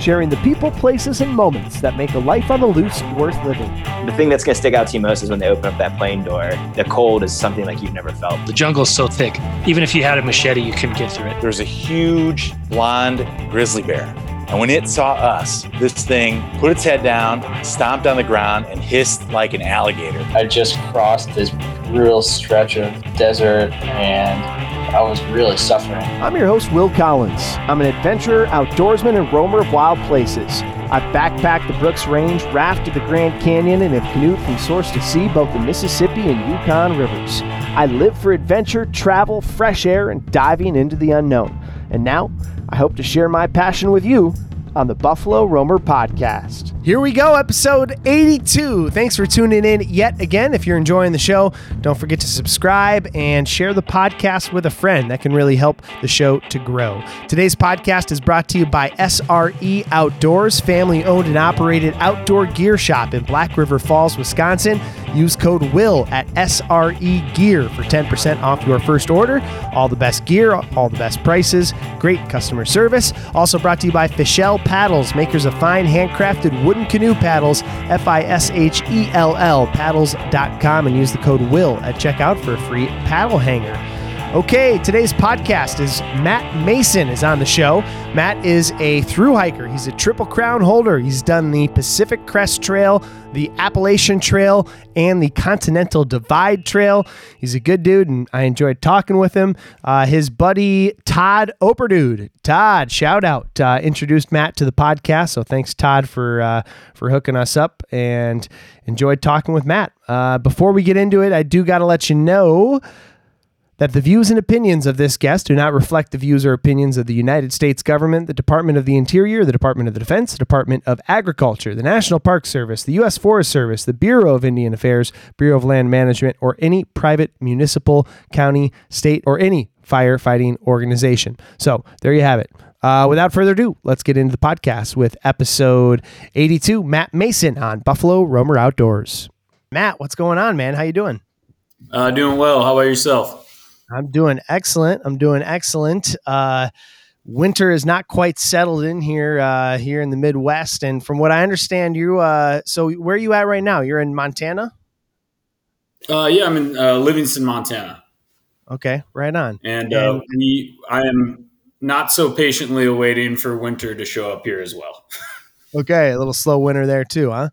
sharing the people, places, and moments that make a life on the loose worth living. The thing that's going to stick out to you most is when they open up that plane door. The cold is something like you've never felt. The jungle is so thick, even if you had a machete, you couldn't get through it. There's a huge blonde grizzly bear. And when it saw us, this thing put its head down, stomped on the ground, and hissed like an alligator. I just crossed this brutal stretch of desert and I was really suffering. I'm your host, Will Collins. I'm an adventurer, outdoorsman, and roamer of wild places. I've backpacked the Brooks Range, rafted the Grand Canyon, and have canoed from source to sea both the Mississippi and Yukon rivers. I live for adventure, travel, fresh air, and diving into the unknown. And now, I hope to share my passion with you on the Buffalo Roamer Podcast. Here we go, episode 82. Thanks for tuning in yet again. If you're enjoying the show, don't forget to subscribe and share the podcast with a friend. That can really help the show to grow. Today's podcast is brought to you by SRE Outdoors, family owned and operated outdoor gear shop in Black River Falls, Wisconsin. Use code WILL at SRE Gear for 10% off your first order. All the best gear, all the best prices, great customer service. Also brought to you by Fishell Paddles, makers of fine handcrafted wooden canoe paddles, F I S H E L L, paddles.com, and use the code WILL at checkout for a free paddle hanger. Okay, today's podcast is Matt Mason is on the show. Matt is a through hiker. He's a Triple Crown holder. He's done the Pacific Crest Trail, the Appalachian Trail, and the Continental Divide Trail. He's a good dude, and I enjoyed talking with him. Uh, his buddy Todd Operdude, Todd, shout out, uh, introduced Matt to the podcast. So thanks, Todd, for uh, for hooking us up, and enjoyed talking with Matt. Uh, before we get into it, I do got to let you know that the views and opinions of this guest do not reflect the views or opinions of the United States government, the Department of the Interior, the Department of the Defense, the Department of Agriculture, the National Park Service, the U.S. Forest Service, the Bureau of Indian Affairs, Bureau of Land Management, or any private, municipal, county, state, or any firefighting organization. So there you have it. Uh, without further ado, let's get into the podcast with episode 82. Matt Mason on Buffalo Roamer Outdoors. Matt, what's going on, man? How you doing? Uh, doing well. How about yourself? I'm doing excellent. I'm doing excellent. Uh, winter is not quite settled in here uh, here in the Midwest, and from what I understand, you uh, so where are you at right now? You're in Montana. Uh, yeah, I'm in uh, Livingston, Montana. Okay, right on. And uh, we, I am not so patiently awaiting for winter to show up here as well. okay, a little slow winter there too, huh?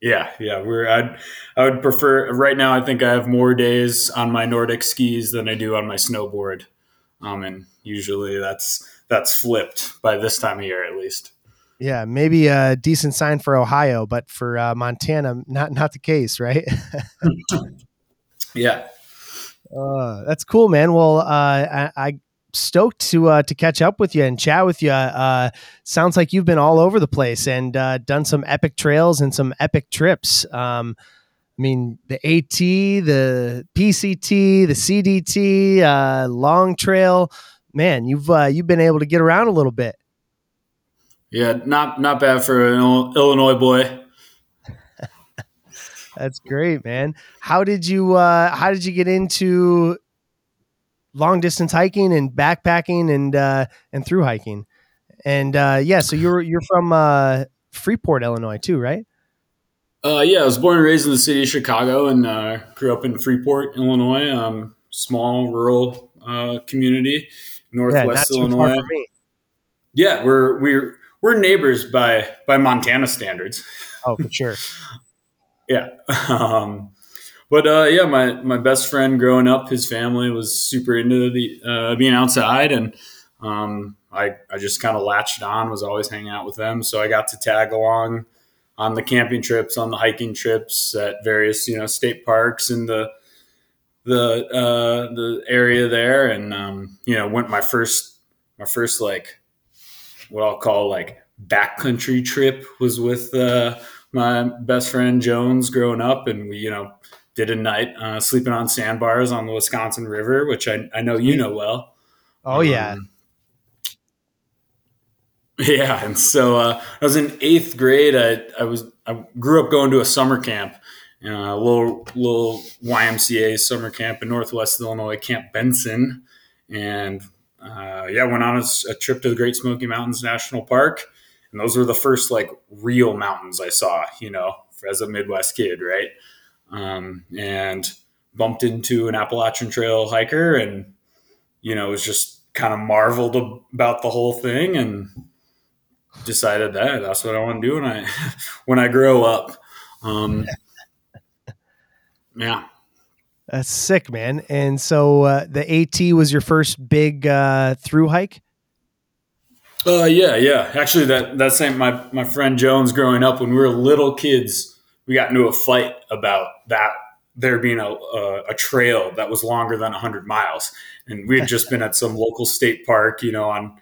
Yeah, yeah. We're I'd, I would prefer right now. I think I have more days on my Nordic skis than I do on my snowboard, um, and usually that's that's flipped by this time of year at least. Yeah, maybe a decent sign for Ohio, but for uh, Montana, not not the case, right? yeah, uh, that's cool, man. Well, uh, I, I stoked to uh, to catch up with you and chat with you. Uh, sounds like you've been all over the place and uh, done some epic trails and some epic trips. Um, I mean, the AT, the PCT, the CDT, uh, long trail. Man, you've uh, you've been able to get around a little bit. Yeah, not not bad for an Illinois boy. That's great, man. How did you uh, how did you get into long distance hiking and backpacking and uh, and through hiking. And uh, yeah, so you're you're from uh, Freeport, Illinois, too, right? Uh, yeah, I was born and raised in the city of Chicago and uh, grew up in Freeport, Illinois. Um, small rural uh, community, northwest yeah, Illinois. Yeah, we're we're we're neighbors by by Montana standards. Oh, for sure. yeah, um, but uh, yeah, my my best friend growing up, his family was super into the uh, being outside, and um, I I just kind of latched on. Was always hanging out with them, so I got to tag along on the camping trips, on the hiking trips at various you know state parks in the the uh, the area there, and um, you know went my first my first like what I'll call like backcountry trip was with uh, my best friend Jones growing up, and we you know did a night uh, sleeping on sandbars on the Wisconsin River, which I, I know you know well. Oh yeah. Um, yeah, and so uh, I was in eighth grade. I, I was I grew up going to a summer camp, uh, a little little YMCA summer camp in Northwest Illinois, Camp Benson, and uh, yeah, went on a, a, trip to the Great Smoky Mountains National Park, and those were the first like real mountains I saw. You know, as a Midwest kid, right? Um, and bumped into an Appalachian Trail hiker, and you know, was just kind of marveled about the whole thing and decided that that's what I want to do when I when I grow up. Um, yeah, that's sick, man. And so uh, the AT was your first big uh, through hike. Uh, yeah, yeah. Actually, that that same my my friend Jones growing up when we were little kids, we got into a fight about that there being a, a, a trail that was longer than 100 miles and we had just been at some local state park you know on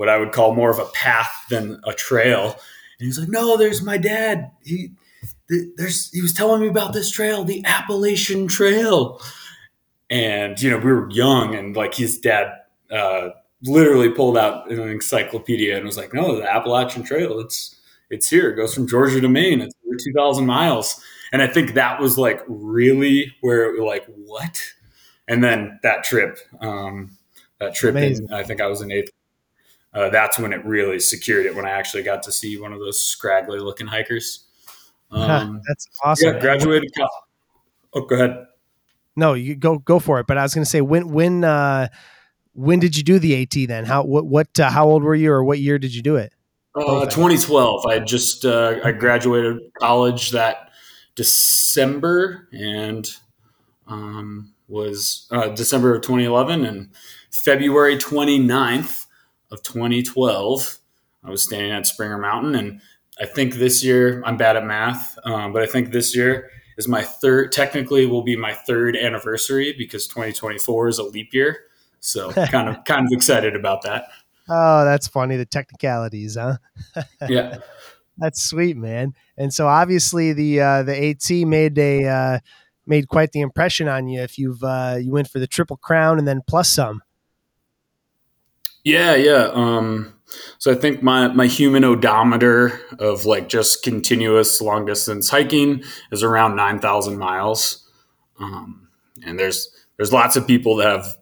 what I would call more of a path than a trail. And he was like, "No, there's my dad. He there's he was telling me about this trail, the Appalachian Trail." And you know, we were young, and like his dad uh, literally pulled out an encyclopedia and was like, "No, the Appalachian Trail. It's it's here. It goes from Georgia to Maine. It's over two thousand miles." And I think that was like really where it was like, "What?" And then that trip, um, that trip, in, I think I was in eighth uh, that's when it really secured it when I actually got to see one of those scraggly looking hikers. Um, that's awesome. Yeah, graduated. Oh, go ahead. No, you go go for it. But I was going to say when when uh, when did you do the AT? Then how what what uh, how old were you or what year did you do it? Uh, 2012. I just uh, I graduated college that December and um, was uh, December of 2011 and February 29th of 2012. I was standing at Springer Mountain, and I think this year I'm bad at math, um, but I think this year is my third. Technically, will be my third anniversary because 2024 is a leap year. So kind of kind of excited about that. Oh, that's funny. The technicalities, huh? yeah, that's sweet, man. And so obviously the uh, the AT made a uh, made quite the impression on you. If you've uh, you went for the triple crown and then plus some. Yeah, yeah. Um, so I think my my human odometer of like just continuous long distance hiking is around nine thousand miles, um, and there's there's lots of people that have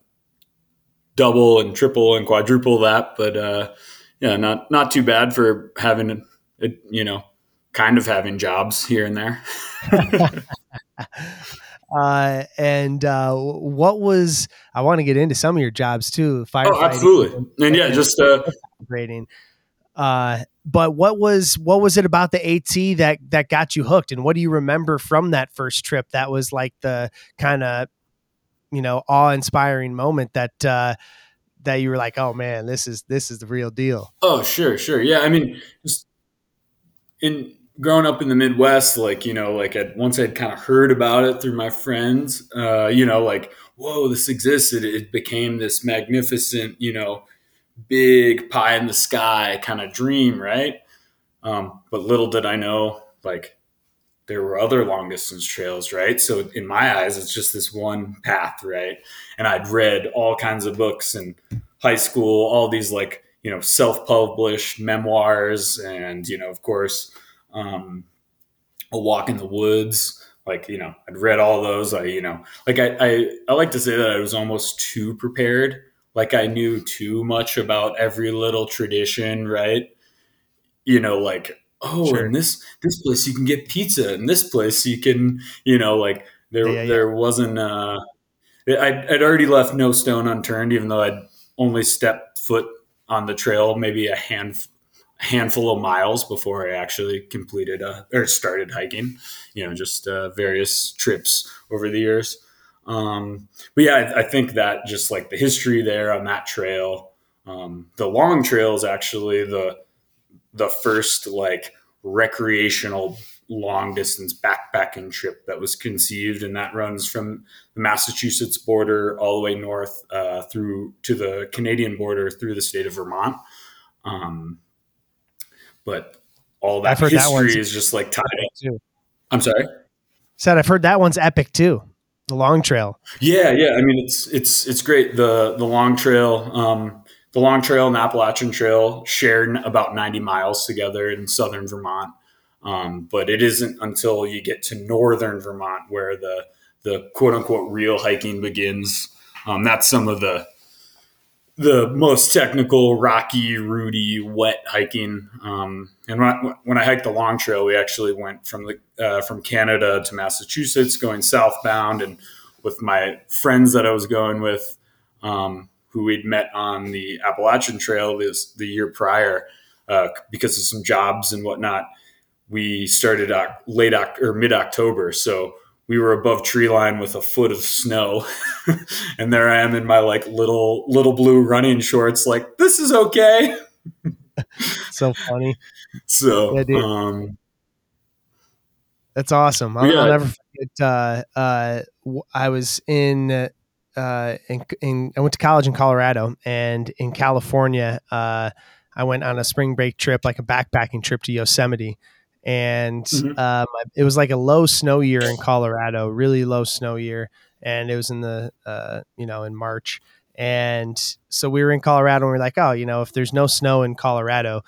double and triple and quadruple that, but uh, yeah, not not too bad for having it, you know, kind of having jobs here and there. Uh, and uh, what was I want to get into some of your jobs too? Firefighting. Oh, absolutely. And yeah, just uh, grading. Uh, but what was what was it about the AT that that got you hooked? And what do you remember from that first trip? That was like the kind of you know awe inspiring moment that uh, that you were like, oh man, this is this is the real deal. Oh sure, sure, yeah. I mean, in growing up in the Midwest, like, you know, like once I'd kind of heard about it through my friends, uh, you know, like, whoa, this existed. It became this magnificent, you know, big pie in the sky kind of dream, right? Um, but little did I know, like, there were other long distance trails, right? So in my eyes, it's just this one path, right? And I'd read all kinds of books in high school, all these like, you know, self published memoirs, and, you know, of course, um, a walk in the woods like you know i'd read all those i you know like I, I i like to say that i was almost too prepared like i knew too much about every little tradition right you know like oh, Sure. in this this place you can get pizza, and this place you can, you know, like there Yeah, yeah, yeah. there wasn't. Uh, I'd, I'd already left no stone unturned, even though I'd only stepped foot on the trail maybe a hand handful of miles before I actually completed uh, or started hiking. You know, just uh, various trips over the years. Um, but yeah, I, I think that just like the history there on that trail, um, the long trail is actually the the first like recreational long distance backpacking trip that was conceived, and that runs from the Massachusetts border all the way north uh, through to the Canadian border through the state of Vermont. Um, but all that that history one's is just like tied up. too. I'm sorry. Said I've heard that one's epic too. The long trail. Yeah, yeah. I mean, it's it's it's great. The the long trail, um, the long trail and the Appalachian Trail shared about ninety miles together in southern Vermont. Um, but it isn't until you get to northern Vermont where the the quote unquote real hiking begins. Um, that's some of the the most technical, rocky, rooty, wet hiking. Um, and when I, when I hiked the long trail, we actually went from the uh, from Canada to Massachusetts, going southbound, and with my friends that I was going with, um, who we'd met on the Appalachian Trail this the year prior, uh, because of some jobs and whatnot. We started uh, late or mid October, so we were above tree line with a foot of snow and there i am in my like little little blue running shorts like this is okay So funny. so Yeah, um That's awesome. I'll, Yeah. I'll never forget. Uh, uh, I was in, uh, in, in, I went to college in Colorado, and in California, uh, I went on a spring break trip, like a backpacking trip to Yosemite, and Mhm. um, it was like a low snow year in Colorado, really low snow year, and it was in the, uh, you know, in March. And so we were in Colorado, and we are like, oh, you know, if there's no snow in Colorado,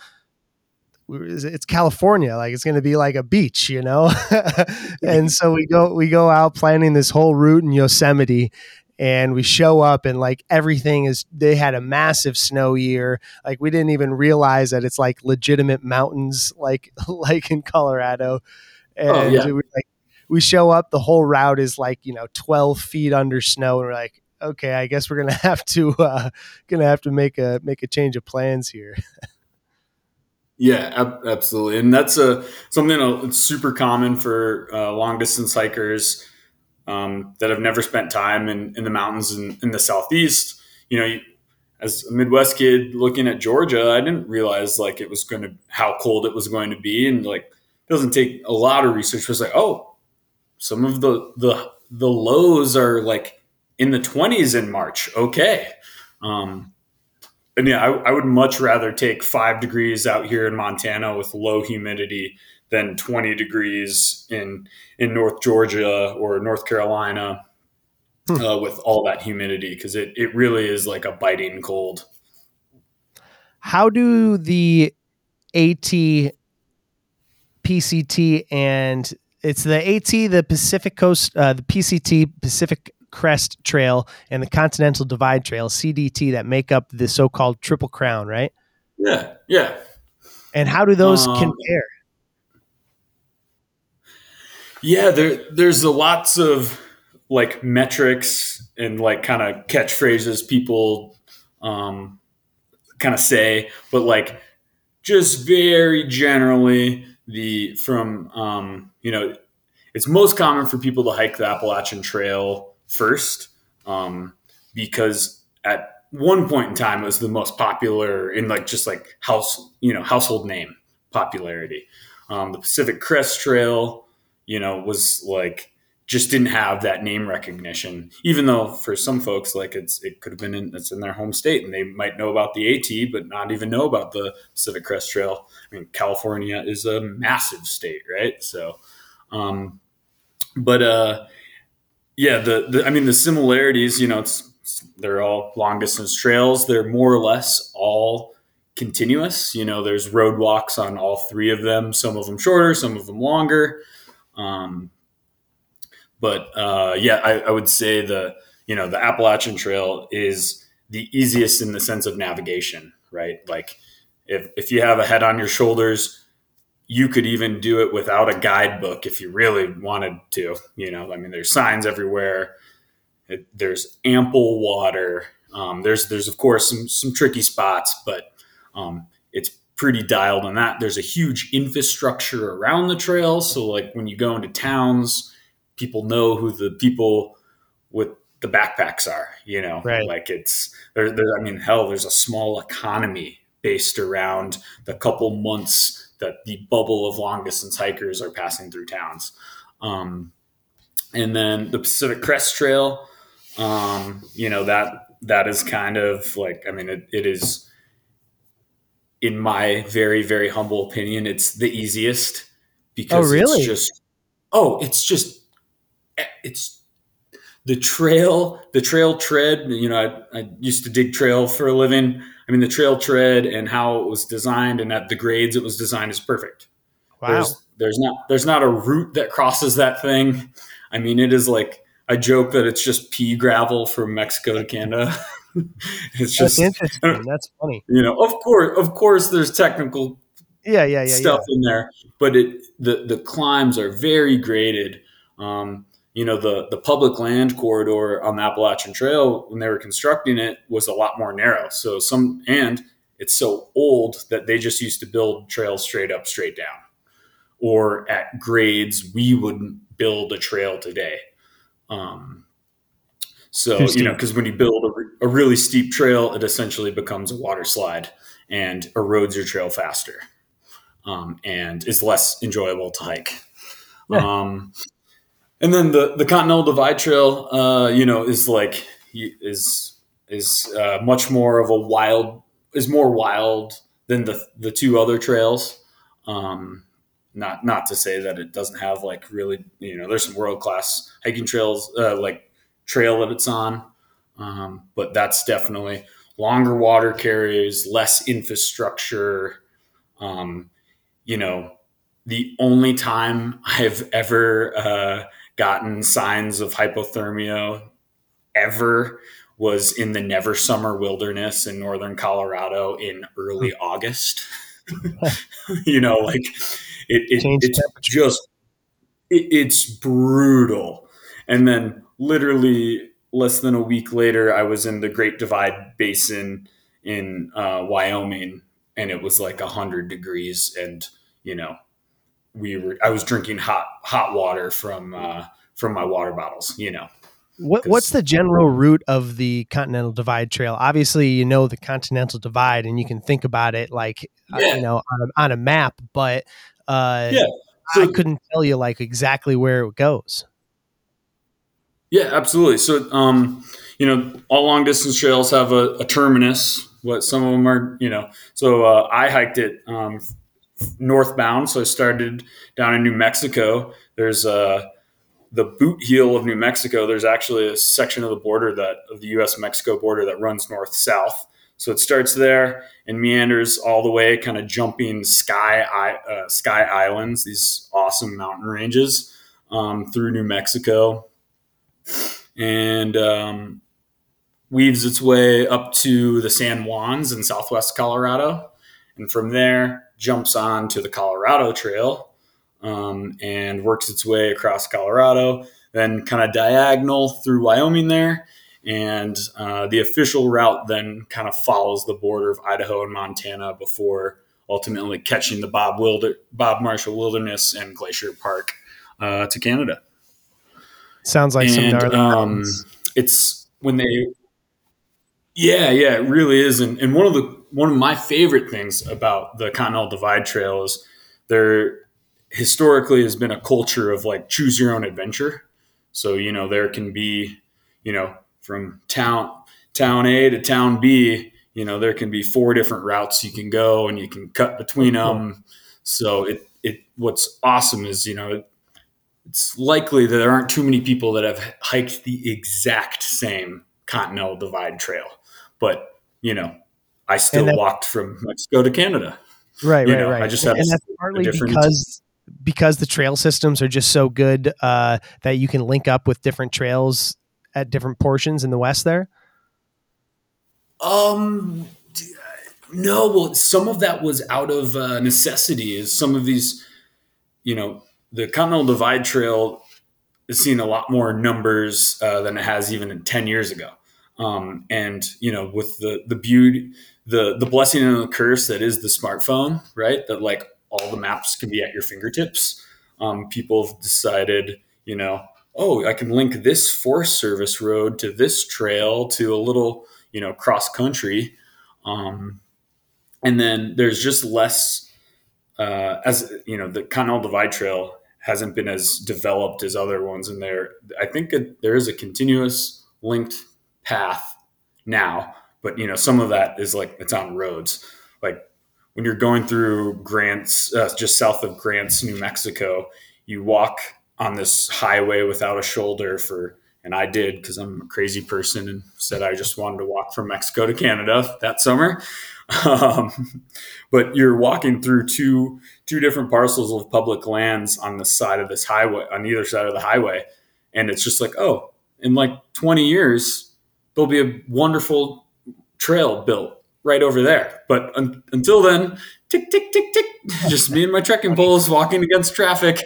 it's California, like it's going to be like a beach, you know. and so we go we go out planning this whole route in Yosemite, and we show up and like everything is. They had a massive snow year. Like we didn't even realize that it's like legitimate mountains, like like in Colorado. And Oh, yeah. we, like we show up, the whole route is like you know twelve feet under snow, and we're like. Okay, I guess we're gonna have to uh, gonna have to make a make a change of plans here. yeah ab- absolutely and that's a something that's super common for uh, long distance hikers um, that have never spent time in, in the mountains in, in the southeast you know as a midwest kid looking at georgia i didn't realize like it was going to how cold it was going to be and like it doesn't take a lot of research it was like oh some of the the the lows are like in the 20s in March. Okay. Um, and yeah, I, I would much rather take five degrees out here in Montana with low humidity than 20 degrees in in North Georgia or North Carolina uh, with all that humidity because it, it really is like a biting cold. How do the AT, PCT, and it's the AT, the Pacific Coast, uh, the PCT, Pacific Crest Trail, and the Continental Divide Trail, CDT, that make up the so called Triple Crown, right? Yeah. Yeah. And how do those Um, compare? Yeah, there there's a lots of like metrics and like kind of catchphrases people um, kind of say, but like just very generally the from um, you know it's most common for people to hike the Appalachian Trail first um, because at one point in time it was the most popular in like just like house you know household name popularity. Um, the Pacific Crest Trail, you know, was like just didn't have that name recognition. Even though for some folks, like it's it could have been in it's in their home state and they might know about the AT, but not even know about the Pacific Crest Trail. I mean, California is a massive state, right? So, um, but uh, yeah, the, the I mean the similarities, you know, it's they're all long distance trails. They're more or less all continuous. You know, there's road walks on all three of them. Some of them shorter, some of them longer. Um, but uh, yeah, I, I would say the you know the Appalachian Trail is the easiest in the sense of navigation, right? Like if if you have a head on your shoulders, you could even do it without a guidebook if you really wanted to. You know, I mean, there's signs everywhere. It, there's ample water. Um, there's there's of course some some tricky spots, but um, pretty dialed on that. There's a huge infrastructure around the trail, so like when you go into towns, people know who the people with the backpacks are. You know, Right. like it's there. There, I mean, hell, there's a small economy based around the couple months that the bubble of long distance hikers are passing through towns. Um, and then the Pacific Crest Trail, um, you know that that is kind of like I mean it, it is in my very very humble opinion it's the easiest because Oh, really? it's just oh it's just eh, it's the trail the trail tread you know I, I used to dig trail for a living i mean the trail tread and how it was designed and at the grades it was designed is perfect Wow. there's there's not there's not a route that crosses that thing i mean it is like i joke that it's just pea gravel from mexico to canada it's That's just interesting. That's funny. you know of course of course there's technical Yeah, yeah, yeah, stuff in there, but it the the climbs are very graded. Um, you know, the the public land corridor on the Appalachian Trail when they were constructing it was a lot more narrow. So some and it's so old that they just used to build trails straight up, straight down, or at grades we wouldn't build a trail today. Um, so you know, because when you build a, a really steep trail, it essentially becomes a water slide and erodes your trail faster um, and is less enjoyable to hike. Um, and then the the Continental Divide Trail, uh, you know, is like is is uh, much more of a wild is more wild than the the two other trails. Um, not not to say that it doesn't have like really you know there's some world class hiking trails uh, like trail that it's on, um, but that's definitely longer water carriers, less infrastructure. Um, you know, the only time I've ever uh, gotten signs of hypothermia ever was in the Never Summer Wilderness in northern Colorado in early August. you know, like it, it it's just it, it's brutal. And then literally less than a week later, I was in the Great Divide Basin in uh, Wyoming, and it was like hundred degrees, and you know, we were I was drinking hot hot water from uh, from my water bottles. You know, What what's the general route of the Continental Divide Trail? Obviously, you know the Continental Divide, and you can think about it like uh, you know on a, on a map, but uh, Yeah. I couldn't tell you like exactly where it goes. Yeah, absolutely. So, um, you know, all long distance trails have a, a terminus. What some of them are, you know. So uh, I hiked it um, northbound. So I started down in New Mexico. There's uh, the boot heel of New Mexico. There's actually a section of the border that of the U.S. Mexico border that runs north south. So it starts there and meanders all the way, kind of jumping sky uh, sky islands, these awesome mountain ranges um, through New Mexico and um, weaves its way up to the San Juans in southwest Colorado. And from there, jumps on to the Colorado Trail um, and works its way across Colorado, then kind of diagonal through Wyoming there. And uh, the official route then kind of follows the border of Idaho and Montana before ultimately catching the Bob, Wilder- Bob Marshall Wilderness and Glacier Park uh, to Canada Sounds like some and gnarly um, it's when they yeah yeah it really is. And, and one of the one of my favorite things about the continental divide trail is there historically has been a culture of like choose your own adventure. So you know there can be you know from town town a to town b you know there can be four different routes you can go and you can cut between them. So it it what's awesome is you know it's likely that there aren't too many people that have hiked the exact same continental divide trail but you know i still that- walked from mexico to canada Right, you right, know, right. i just have and a- that's partly because because the trail systems are just so good uh, that you can link up with different trails at different portions in the west there. Um, No, well, some of that was out of uh, necessity. Is some of these, you know, the Continental Divide Trail is seeing a lot more numbers uh, than it has even ten years ago. Um, and you know, with the the beauty, the the blessing and the curse that is the smartphone, right? That like all the maps can be at your fingertips. Um, people have decided, you know, oh, I can link this Forest Service road to this trail to a little, you know, cross country. Um, and then there's just less, uh, as you know, the Continental Divide Trail hasn't been as developed as other ones in there. I think it, there is a continuous linked path now, but you know, some of that is like it's on roads. Like when you're going through Grants, uh, just south of Grants, New Mexico, you walk on this highway without a shoulder for, and I did because I'm a crazy person and said I just wanted to walk from Mexico to Canada that summer. Um, but you're walking through two two different parcels of public lands on the side of this highway, on either side of the highway, and it's just like, oh, in like 20 years, there'll be a wonderful trail built right over there. But un- until then, tick tick tick tick, just me and my trekking poles walking against traffic.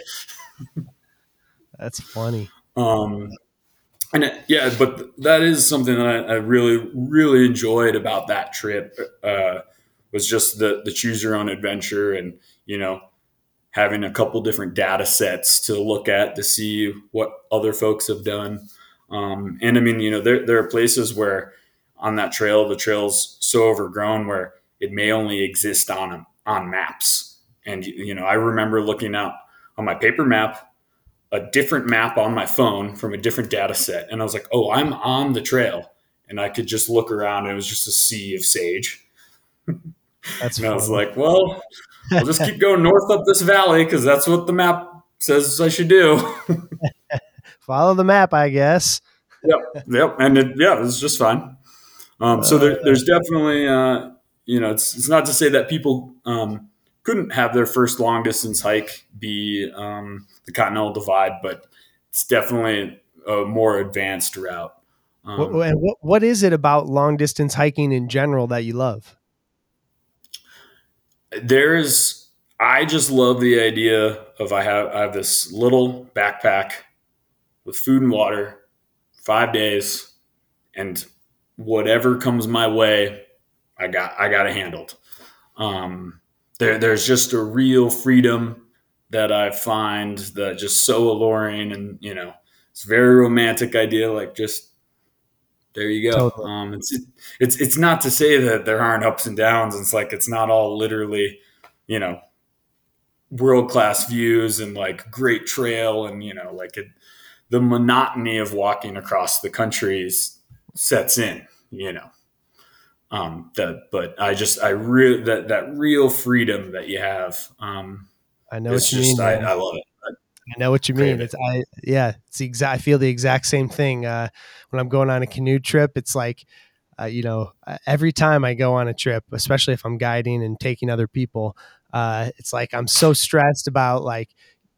That's funny. Um, and it, yeah, but that is something that I, I, really, really enjoyed about that trip. Uh, was just the the choose your own adventure, and you know, having a couple different data sets to look at to see what other folks have done. Um, and I mean, you know, there there are places where on that trail the trail's so overgrown where it may only exist on on maps. And you know, I remember looking out on my paper map a different map on my phone from a different data set. And I was like, oh, I'm on the trail. And I could just look around. And it was just a sea of sage. That's and I was like, well, I'll just keep going north up this valley because that's what the map says I should do. Follow the map, I guess. yep. Yep. And it, yeah, it was just fine. Um, so there, there's definitely, uh, you know, it's, it's not to say that people um, couldn't have their first long distance hike be um, the Continental Divide, but it's definitely a more advanced route. Um, what, and what, what is it about long distance hiking in general that you love? There's, I just love the idea of I have I have this little backpack with food and water, five days, and whatever comes my way, I got I got it handled. Um, there, there's just a real freedom that I find that just so alluring and you know it's a very romantic idea like just there you go. Totally. um, it's it's it's not to say that there aren't ups and downs. It's like it's not all literally you know world class views and like great trail and you know like it, the monotony of walking across the countries sets in you know um that but i just i really that that real freedom that you have um I know what you just, mean. I, I, love it. I, I know what you mean. It's I yeah, it's the exact. I feel the exact same thing uh, when I'm going on a canoe trip. It's like uh, you know, every time I go on a trip, especially if I'm guiding and taking other people, uh, it's like I'm so stressed about like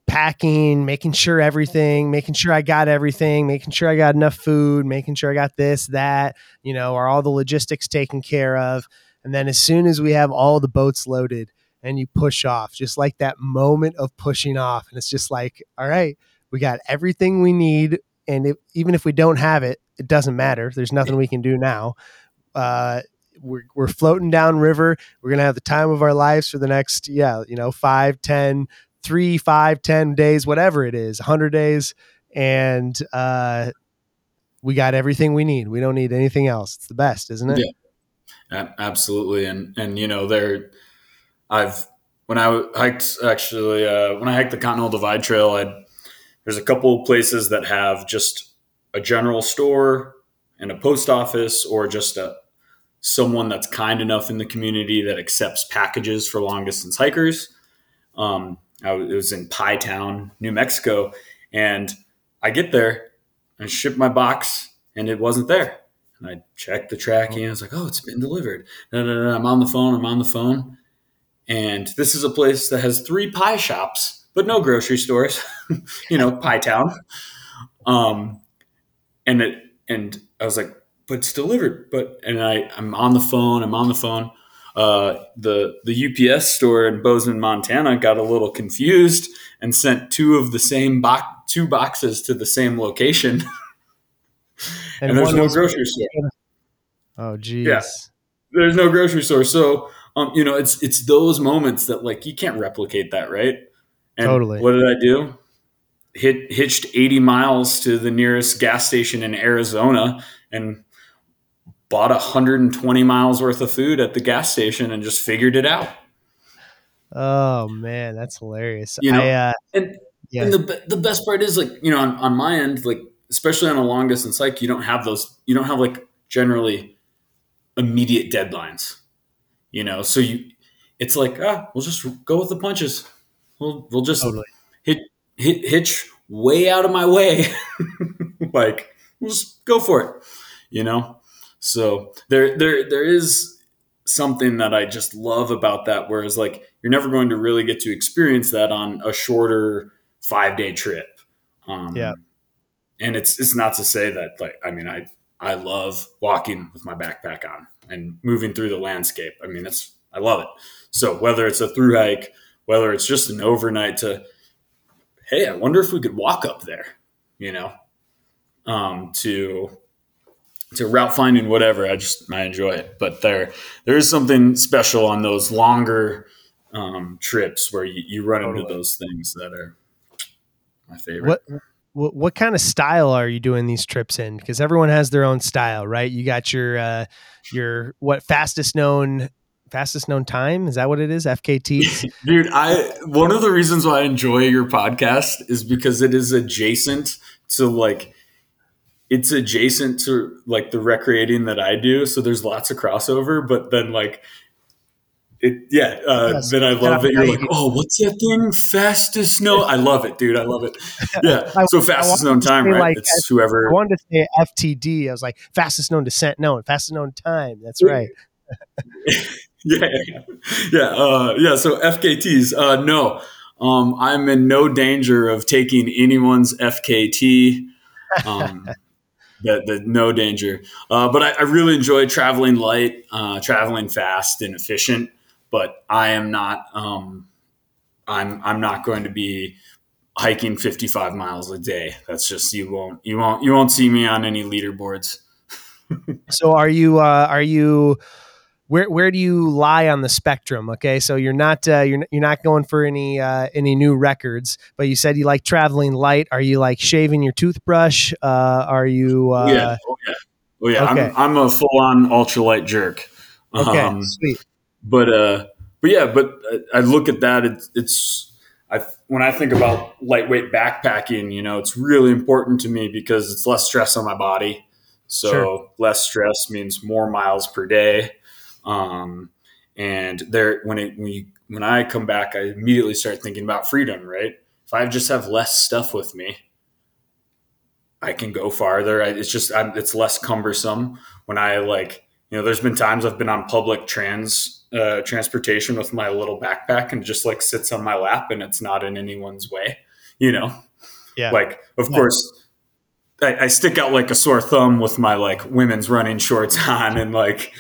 packing, making sure everything, making sure I got everything, making sure I got enough food, making sure I got this, that, you know, are all the logistics taken care of. And then as soon as we have all the boats loaded, and you push off, just like that moment of pushing off. And it's just like, all right, we got everything we need. And even if we don't have it, it doesn't matter. There's nothing we can do now. Uh, we're, we're floating down river. We're going to have the time of our lives for the next, yeah, you know, five, ten, three, five, ten days, whatever it is, 100 days. And uh, we got everything we need. We don't need anything else. It's the best, isn't it? Yeah, absolutely. And, and, you know, there, I've when I hiked actually uh, when I hiked the Continental Divide Trail, I'd, there's a couple places that have just a general store and a post office, or just a someone that's kind enough in the community that accepts packages for long distance hikers. Um, It was in Pie Town, New Mexico, and I get there and ship my box, and it wasn't there. And I checked the tracking. I was like, "Oh, it's been delivered." No, no, no. I'm on the phone. I'm on the phone and this is a place that has three pie shops, but no grocery stores, you know, Pie Town. Um, and it, and I was like, but it's delivered. But, and I, I'm on the phone, I'm on the phone. Uh, the the UPS store in Bozeman, Montana, got a little confused and sent two of the same box two boxes to the same location. and, and there's no grocery store. Oh, geez. Yeah, there's no grocery store. So, um, you know, it's it's those moments that like you can't replicate that, right? And totally. What did I do? Hit hitched 80 miles to the nearest gas station in Arizona and bought 120 miles worth of food at the gas station and just figured it out. Oh man, that's hilarious. You know, I, uh, and, yeah. and the the best part is like you know on, on my end, like especially on a long distance hike, you don't have those. You don't have like generally immediate deadlines. You know, so you it's like ah, we'll just go with the punches. We'll we'll just totally. hit hit hitch way out of my way. like we'll just go for it. You know, so there there there is something that I just love about that. Whereas like you're never going to really get to experience that on a shorter five day trip. Um, yeah. And it's it's not to say that like I mean I I love walking with my backpack on and moving through the landscape. I mean it's I love it. So whether it's a through hike, whether it's just an overnight to hey, I wonder if we could walk up there, you know, um, to to route finding, whatever. I just I enjoy it. But there there is something special on those longer um, trips where you, you run totally. into those things that are my favorite. What what, what kind of style are you doing these trips in? Because everyone has their own style, right? You got your uh, your what fastest known fastest known time is that what it is fkt dude i one of the reasons why i enjoy your podcast is because it is adjacent to like it's adjacent to like the recreating that I do. So there's lots of crossover, but then like it, yeah. Uh, yes. Then I love that you're like, oh, what's that thing? Fastest known. I love it, dude. I love it. Yeah. So fastest known time, right? Like, it's whoever. I wanted to say FTD. I was like fastest known descent known, fastest known time. That's right. yeah, yeah, uh, yeah. So FKTs, uh, no, um, I'm in no danger of taking anyone's FKT. Um, the, the no danger. Uh, but I, I, really enjoy traveling light, uh, traveling fast and efficient. But I am not. Um, I'm I'm not going to be hiking 55 miles a day. That's just you won't you won't you won't see me on any leaderboards. so are you uh, are you where where do you lie on the spectrum? Okay, so you're not uh, you're you're not going for any uh, any new records, but you said you like traveling light. Are you like shaving your toothbrush? Uh, are you? Uh, yeah, oh yeah, oh yeah. Okay. I'm I'm a full on ultralight jerk. Okay, um, sweet. But uh, but yeah, but I look at that. It's it's I when I think about lightweight backpacking, you know, it's really important to me because it's less stress on my body. So sure. less stress means more miles per day. Um, and there, when it, when, you, when I come back, I immediately start thinking about freedom, right? If I just have less stuff with me, I can go farther. It's just, I'm, it's less cumbersome when I like, you know, there's been times I've been on public trans, uh, transportation with my little backpack and just like sits on my lap and it's not in anyone's way, you know? Yeah. Like, of yeah. course, I, I, stick out like a sore thumb with my like women's running shorts on and like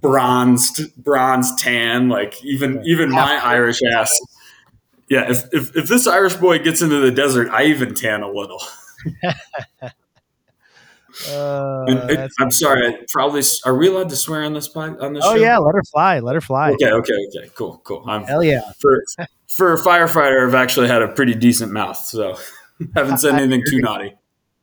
bronzed, bronze tan. Like even even my Irish ass. Yeah, if, if if this Irish boy gets into the desert, I even tan a little. Uh, it, I'm sorry. I probably are we allowed to swear on this pod, on this? Oh show? yeah, let her fly. Let her fly. Okay, okay, okay. Cool, cool. I'm, Hell yeah. For for a firefighter, I've actually had a pretty decent mouth, so haven't said anything too naughty.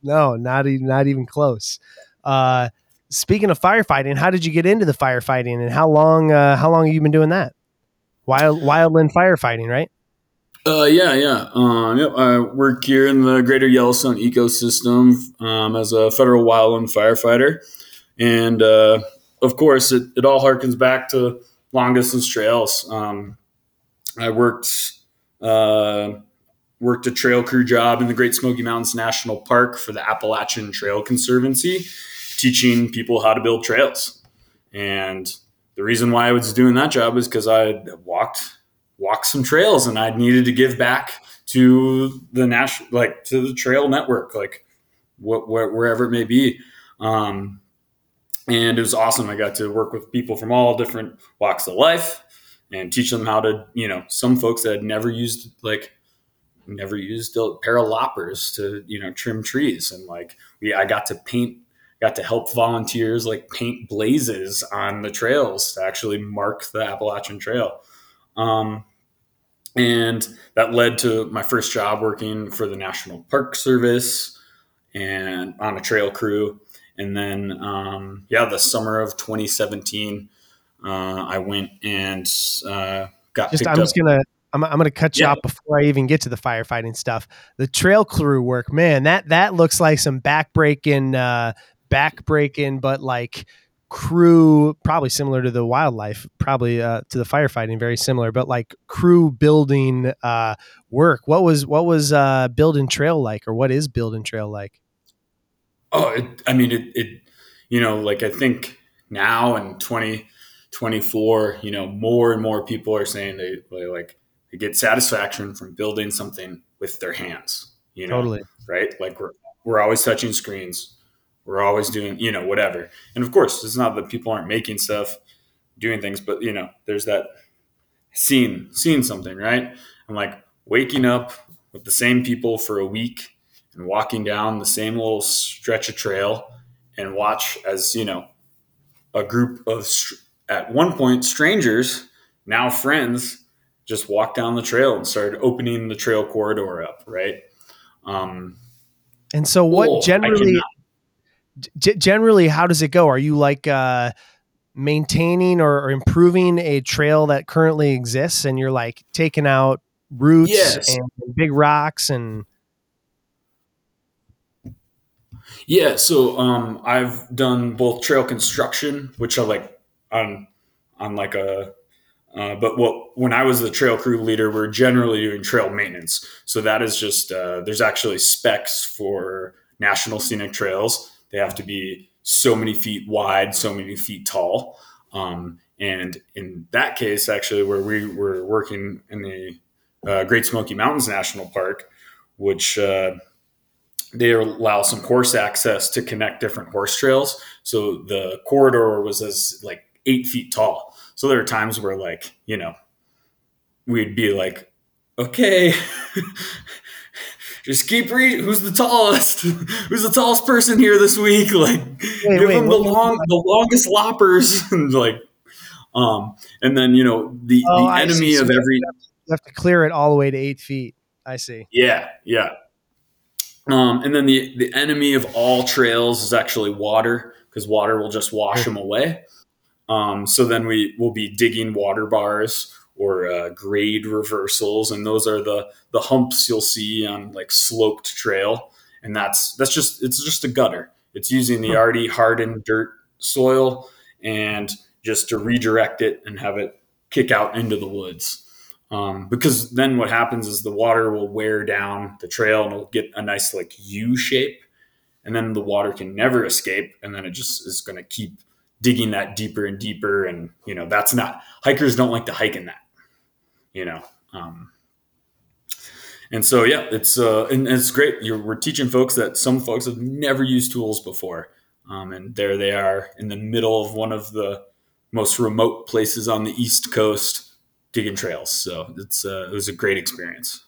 No, not even not even close. Uh, speaking of firefighting, how did you get into the firefighting, and how long uh, how long have you been doing that? Wild wildland firefighting, right? Uh, yeah, yeah. Um, yep, I work here in the Greater Yellowstone ecosystem um, as a federal wildland firefighter, and uh, of course, it, it all harkens back to long distance trails. Um, I worked uh, worked a trail crew job in the Great Smoky Mountains National Park for the Appalachian Trail Conservancy, teaching people how to build trails. And the reason why I was doing that job is because I walked walked some trails and I needed to give back to the national, like to the trail network, like what, wherever it may be. Um, and it was awesome. I got to work with people from all different walks of life and teach them how to, you know, some folks that had never used like never used a pair of loppers to, you know, trim trees. And like we I got to paint got to help volunteers like paint blazes on the trails to actually mark the Appalachian Trail. Um, and that led to my first job working for the National Park Service and on a trail crew. And then, um, yeah, the summer of 2017, uh, I went and uh, got just. I'm just gonna. I'm, I'm gonna cut you yeah. off before I even get to the firefighting stuff. The trail crew work, man. That that looks like some backbreaking, uh, backbreaking, but like crew probably similar to the wildlife probably uh, to the firefighting very similar but like crew building uh, work. What was what was uh, building trail like or what is building trail like? Oh it, i mean it, it you know like i think now in 2024 you know more and more people are saying they, they like they get satisfaction from building something with their hands you know? Totally. Right? Like we're we're always touching screens we're always doing, you know, whatever. And of course, it's not that people aren't making stuff, doing things, but you know, there's that seeing seeing something, right? I'm like waking up with the same people for a week and walking down the same little stretch of trail and watch as, you know, a group of at one point strangers, now friends, just walk down the trail and started opening the trail corridor up, right? Um, and so, what generally g- generally, how does it go? Are you like uh, maintaining or, or, improving a trail that currently exists, and you're like taking out roots yes. and big rocks and yeah so um, i've done both trail construction which are like on on like a uh, but what when I was the trail crew leader, we're generally doing trail maintenance. So that is just uh, there's actually specs for national scenic trails they have to be so many feet wide, so many feet tall. Um, and in that case, actually, where we were working in the uh, Great Smoky Mountains National Park, which uh, they allow some horse access to connect different horse trails. So the corridor was as like eight feet tall. So there are times where, like, you know, we'd be like, okay, just keep reading. Who's the tallest? Who's the tallest person here this week? Like, wait, give wait, them the long, the longest loppers, and like, um, and then you know the oh, the enemy of every. You have to clear it all the way to eight feet. I see. Yeah, yeah. Um, and then the the enemy of all trails is actually water because water will just wash them away. Um, so then we will be digging water bars or uh, grade reversals, and those are the the humps you'll see on like sloped trail, and that's that's just it's just a gutter. It's using the already hardened dirt soil and just to redirect it and have it kick out into the woods. Um, because then what happens is the water will wear down the trail and it'll get a nice like U shape, and then the water can never escape, and then it just is going to keep digging that deeper and deeper. And you know that's not hikers don't like to hike in that you know. Um, and so yeah, it's uh, and it's great. You're, we're teaching folks that some folks have never used tools before, um, and there they are in the middle of one of the most remote places on the East Coast digging trails. So it's uh, it was a great experience.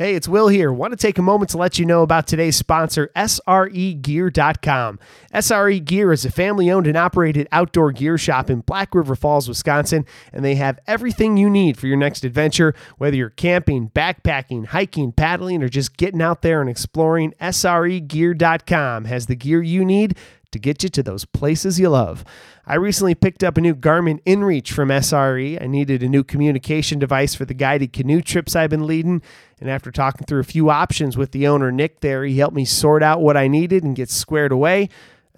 Hey, it's Will here. Want to take a moment to let you know about today's sponsor, SREgear.com. SRE Gear is a family owned and operated outdoor gear shop in Black River Falls, Wisconsin, and they have everything you need for your next adventure. Whether you're camping, backpacking, hiking, paddling, or just getting out there and exploring, SREgear.com has the gear you need to get you to those places you love. I recently picked up a new Garmin InReach from SRE. I needed a new communication device for the guided canoe trips I've been leading. And after talking through a few options with the owner, Nick, there, he helped me sort out what I needed and get squared away.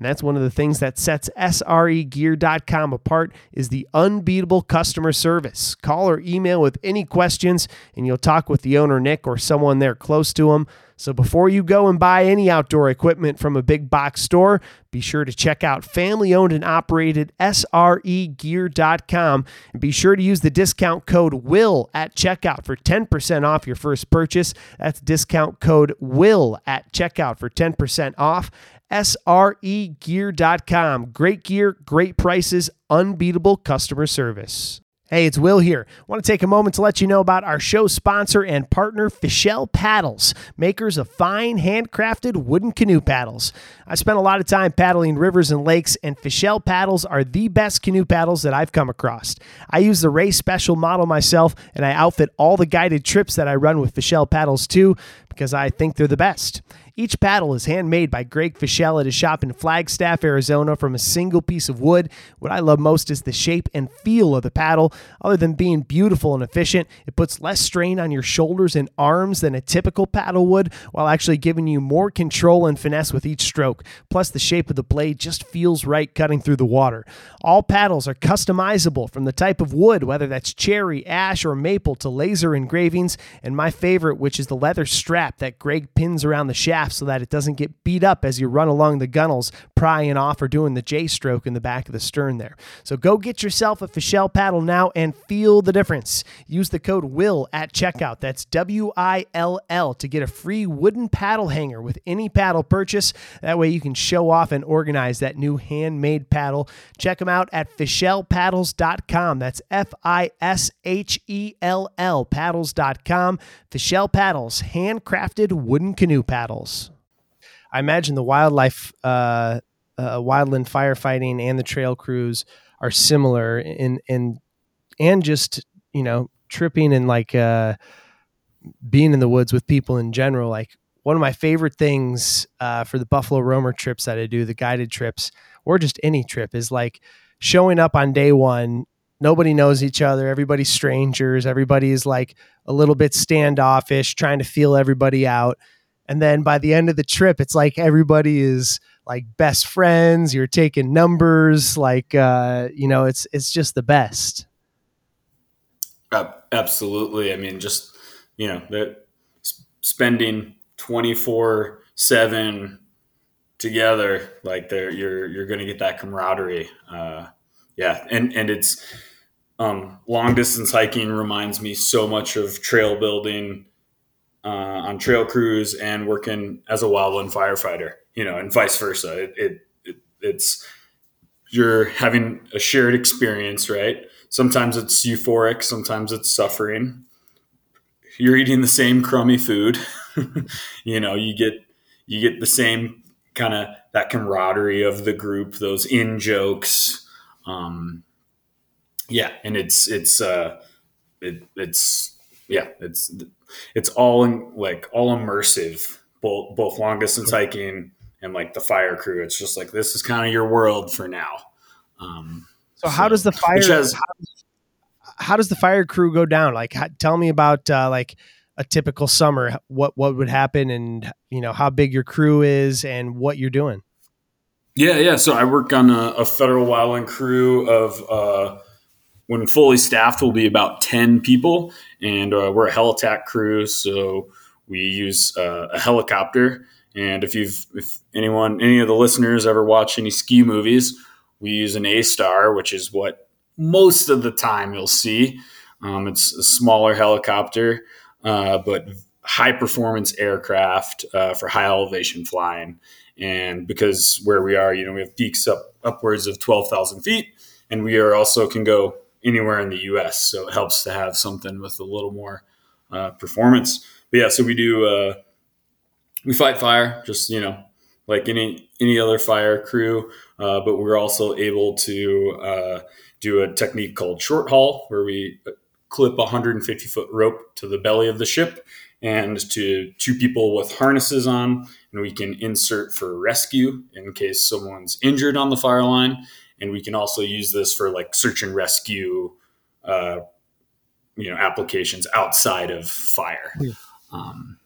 And that's one of the things that sets SREgear.com apart is the unbeatable customer service. Call or email with any questions and you'll talk with the owner Nick or someone there close to him. So before you go and buy any outdoor equipment from a big box store, be sure to check out family owned and operated SREgear.com and be sure to use the discount code WILL at checkout for 10% off your first purchase. That's discount code WILL at checkout for 10% off sregear.com. Great gear, great prices, unbeatable customer service. Hey, it's Will here. I want to take a moment to let you know about our show sponsor and partner, Fishell Paddles, makers of fine, handcrafted wooden canoe paddles. I spent a lot of time paddling rivers and lakes, and Fishell paddles are the best canoe paddles that I've come across. I use the Ray Special model myself, and I outfit all the guided trips that I run with Fishell paddles too, because I think they're the best. Each paddle is handmade by Greg Fishell at his shop in Flagstaff, Arizona, from a single piece of wood. What I love most is the shape and feel of the paddle. Other than being beautiful and efficient, it puts less strain on your shoulders and arms than a typical paddle would, while actually giving you more control and finesse with each stroke. Plus, the shape of the blade just feels right cutting through the water. All paddles are customizable from the type of wood, whether that's cherry, ash, or maple, to laser engravings, and my favorite, which is the leather strap that Greg pins around the shaft so that it doesn't get beat up as you run along the gunnels, prying off or doing the J stroke in the back of the stern there. So go get yourself a Fishell paddle now and feel the difference. Use the code WILL at checkout. That's W I L L to get a free wooden paddle hanger with any paddle purchase. That way you can show off and organize that new handmade paddle. Check them out at FishellPaddles.com. That's F I S H E L L paddles.com. Fishell Paddles, handcrafted wooden canoe paddles. I imagine the wildlife, uh, uh, wildland firefighting and the trail crews are similar in in and just you know tripping and like uh, being in the woods with people in general. Like one of my favorite things uh, for the Buffalo Roamer trips that I do, the guided trips, or just any trip, is like showing up on day one. Nobody knows each other. Everybody's strangers. Everybody is like a little bit standoffish, trying to feel everybody out and then by the end of the trip it's like everybody is like best friends you're taking numbers like uh you know it's it's just the best. Absolutely. I mean just you know that spending 24 7 together like there you're you're going to get that camaraderie uh yeah. And and it's um long distance hiking reminds me so much of trail building uh, on trail crews and working as a wildland firefighter, you know, and vice versa. It, it, it, it's you're having a shared experience, right? Sometimes it's euphoric, sometimes it's suffering. You're eating the same crummy food, you know. You get you get the same kind of that camaraderie of the group, those in jokes. Um, yeah, and it's it's uh, it, it's yeah, it's it's all in, like all immersive, both both long distance hiking and like the fire crew. It's just like this is kind of your world for now. Um, so, how does the fire has, how, how, does the fire crew go down? Like, how, tell me about uh, like a typical summer. What what would happen, and you know how big your crew is, and what you're doing. Yeah, yeah. So I work on a, a federal wildland crew of. Uh, when fully staffed, we'll be about 10 people, and uh, we're a helitack crew, so we use uh, a helicopter. And if you've, if anyone, any of the listeners ever watch any ski movies, we use an A Star, which is what most of the time you'll see. Um, it's a smaller helicopter, uh, but high performance aircraft uh, for high elevation flying. And because where we are, you know, we have peaks up upwards of 12,000 feet, and we are also can go anywhere in the U.S. So it helps to have something with a little more uh, performance. But yeah, so we do uh, we fight fire, just you know, like any any other fire crew. Uh, but we're also able to uh, do a technique called short haul, where we clip a 150 foot rope to the belly of the ship and to two people with harnesses on, and we can insert for rescue in case someone's injured on the fire line and we can also use this for like search and rescue uh, you know applications outside of fire. Um,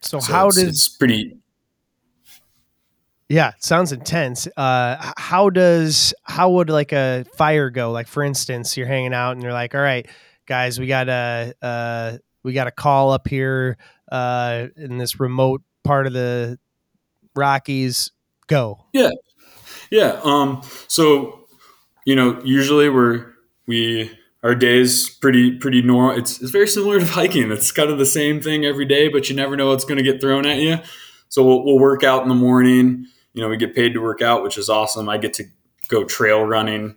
so, so, how it's, does it's pretty yeah it sounds intense. Uh, how does how would like a fire go? Like for instance you're hanging out and you're like all right guys we got a uh, we got a call up here uh, in this remote part of the rockies. Go. Yeah yeah. Um, so, you know, usually we're, we, our days pretty, pretty normal. It's, it's very similar to hiking. It's kind of the same thing every day, but you never know what's going to get thrown at you. So we'll, we'll work out in the morning, you know, we get paid to work out, which is awesome. I get to go trail running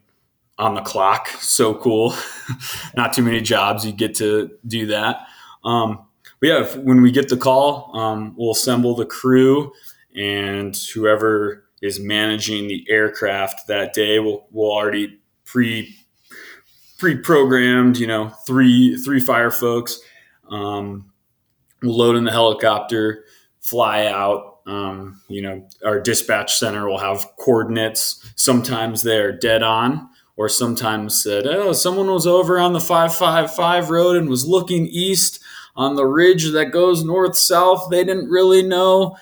on the clock. So cool. Not too many jobs you get to do that. Um, but yeah, if, when we get the call, um, we'll assemble the crew and whoever is managing the aircraft that day will will already pre pre-programmed, you know, three three fire folks. Um, we'll load in the helicopter, fly out. Um, you know, our dispatch center will have coordinates. Sometimes they're dead on, or sometimes said, "Oh, someone was over on the five five five road and was looking east on the ridge that goes north south. They didn't really know."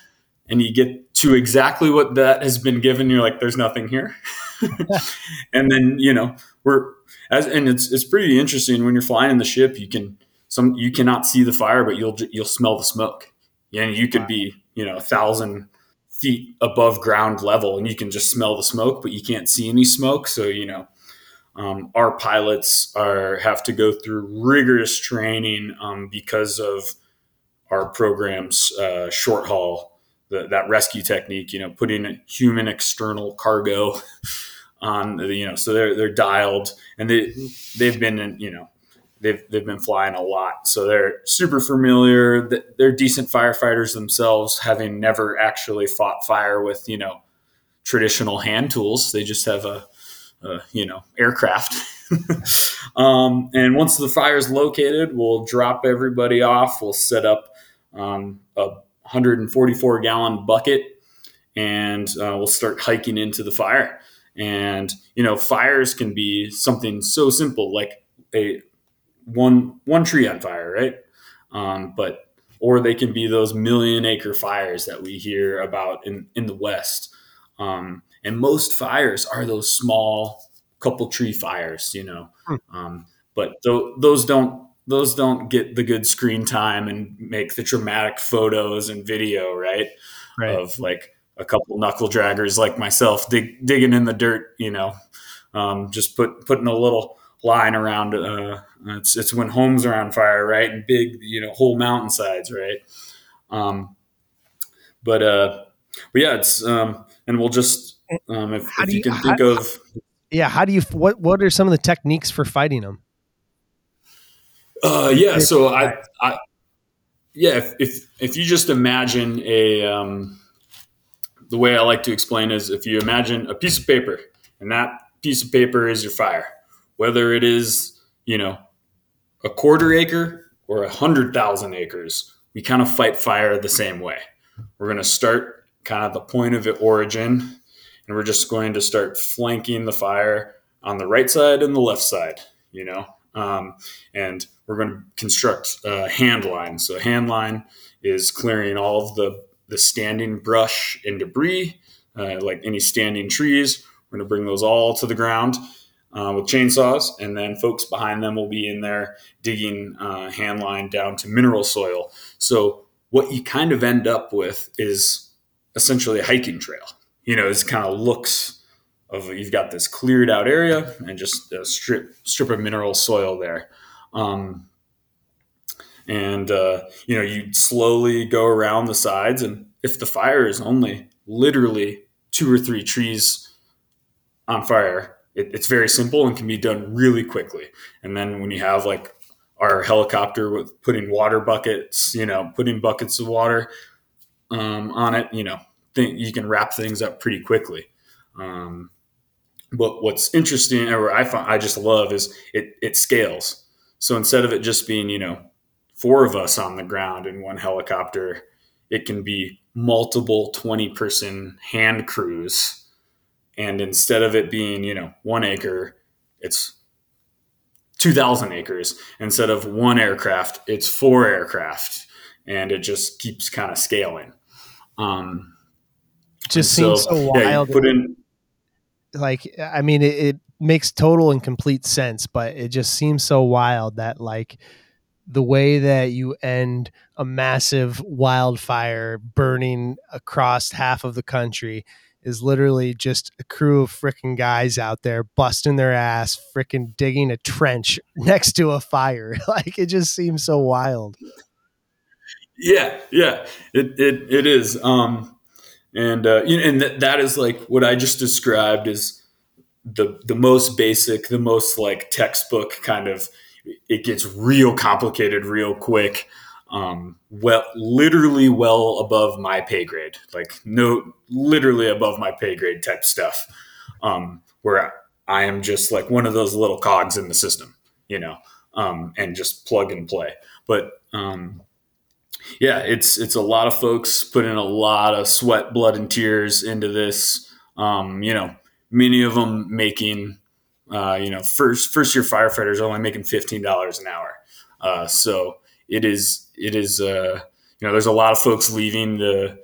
And you get to exactly what that has been given. You're like, "There's nothing here," and then you know we're as and it's it's pretty interesting when you're flying in the ship. You can some you cannot see the fire, but you'll you'll smell the smoke. And you could be you know a thousand feet above ground level, and you can just smell the smoke, but you can't see any smoke. So you know. Um, our pilots are have to go through rigorous training um, because of our program's uh, short haul, the, that rescue technique. You know, putting human external cargo on you know so they're they're dialed and they they've been in, you know they've they've been flying a lot. So they're super familiar. They're decent firefighters themselves having never actually fought fire with you know traditional hand tools. They just have a, a you know aircraft. Um, and once the fire is located we'll drop everybody off. We'll set up um, a 144 gallon bucket and uh, we'll start hiking into the fire. And you know fires can be something so simple like a one one tree on fire right? Um, but or they can be those million acre fires that we hear about in in the west. Um, and most fires are those small couple tree fires you know? Hmm. um, but th- those don't those don't get the good screen time and make the dramatic photos and video right, right. of like a couple knuckle draggers like myself dig, digging in the dirt, you know, um, just put putting a little line around. Uh, it's it's when homes are on fire, right, and big, you know, whole mountainsides, right. Um, but uh, but yeah, it's um, and we'll just um, if, if you, you, can think how, of yeah, how do you what what are some of the techniques for fighting them? Uh, yeah, so I, I yeah, if, if if you just imagine a um, the way I like to explain is if you imagine a piece of paper and that piece of paper is your fire, whether it is, you know, a quarter acre or a hundred thousand acres, we kind of fight fire the same way. We're going to start kind of the point of origin and we're just going to start flanking the fire on the right side and the left side, you know, um, and we're going to construct a hand line. So hand line is clearing all of the the standing brush and debris, uh, like any standing trees. We're going to bring those all to the ground uh, with chainsaws, and then folks behind them will be in there digging uh, hand line down to mineral soil. So what you kind of end up with is essentially a hiking trail. You know, it kind of looks of you've got this cleared out area and just a strip strip of mineral soil there. Um, and uh, you know you slowly go around the sides and if the fire is only literally two or three trees on fire it, it's very simple and can be done really quickly. And then when you have like our helicopter with putting water buckets you know putting buckets of water um, on it you know think you can wrap things up pretty quickly. Um, but what's interesting or i find i just love is it it scales so instead of it just being you know four of us on the ground in one helicopter, it can be multiple 20 person hand crews. And instead of it being, you know, one acre, it's 2,000 acres. Instead of one aircraft, it's four aircraft. And it just keeps kind of scaling. Um, just seems so, so wild. Yeah, put in, like, I mean, it, it makes total and complete sense, but it just seems so wild that, like, the way that you end a massive wildfire burning across half of the country is literally just a crew of freaking guys out there busting their ass, freaking digging a trench next to a fire. like it just seems so wild. Yeah, yeah, it it, it is. Um, and uh, and th- that is like what I just described is the the most basic, the most like textbook kind of. It gets real complicated real quick. Um, well, literally well above my pay grade, like no, literally above my pay grade type stuff. Um, where I am just like one of those little cogs in the system, you know, um, and just plug and play. But um, yeah, it's it's a lot of folks put in a lot of sweat, blood, and tears into this. Um, you know, many of them making, uh, you know, first first year firefighters only making fifteen dollars an hour. Uh, so it is it is uh, you know there's a lot of folks leaving the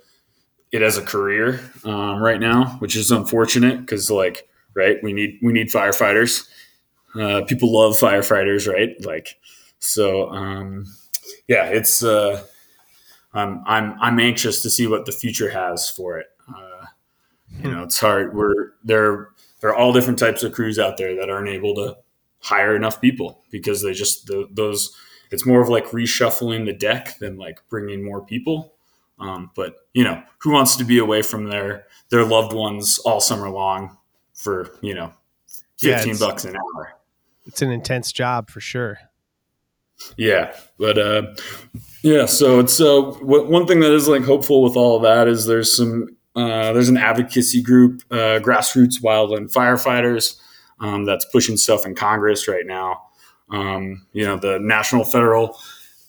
it as a career um, right now, which is unfortunate because like right we need we need firefighters. Uh, people love firefighters, right? Like so. Um, yeah, it's uh, I'm I'm I'm anxious to see what the future has for it. You know, it's hard. We're there. There are all different types of crews out there that aren't able to hire enough people because they just the, those. It's more of like reshuffling the deck than like bringing more people. Um, but you know, who wants to be away from their their loved ones all summer long for you know fifteen Yeah, bucks an hour? It's an intense job for sure. Yeah, but uh, yeah. So it's uh, w- one thing that is like hopeful with all of that is there's some uh, there's an advocacy group, uh, grassroots wildland firefighters, um, that's pushing stuff in Congress right now. Um, you know, the National Federal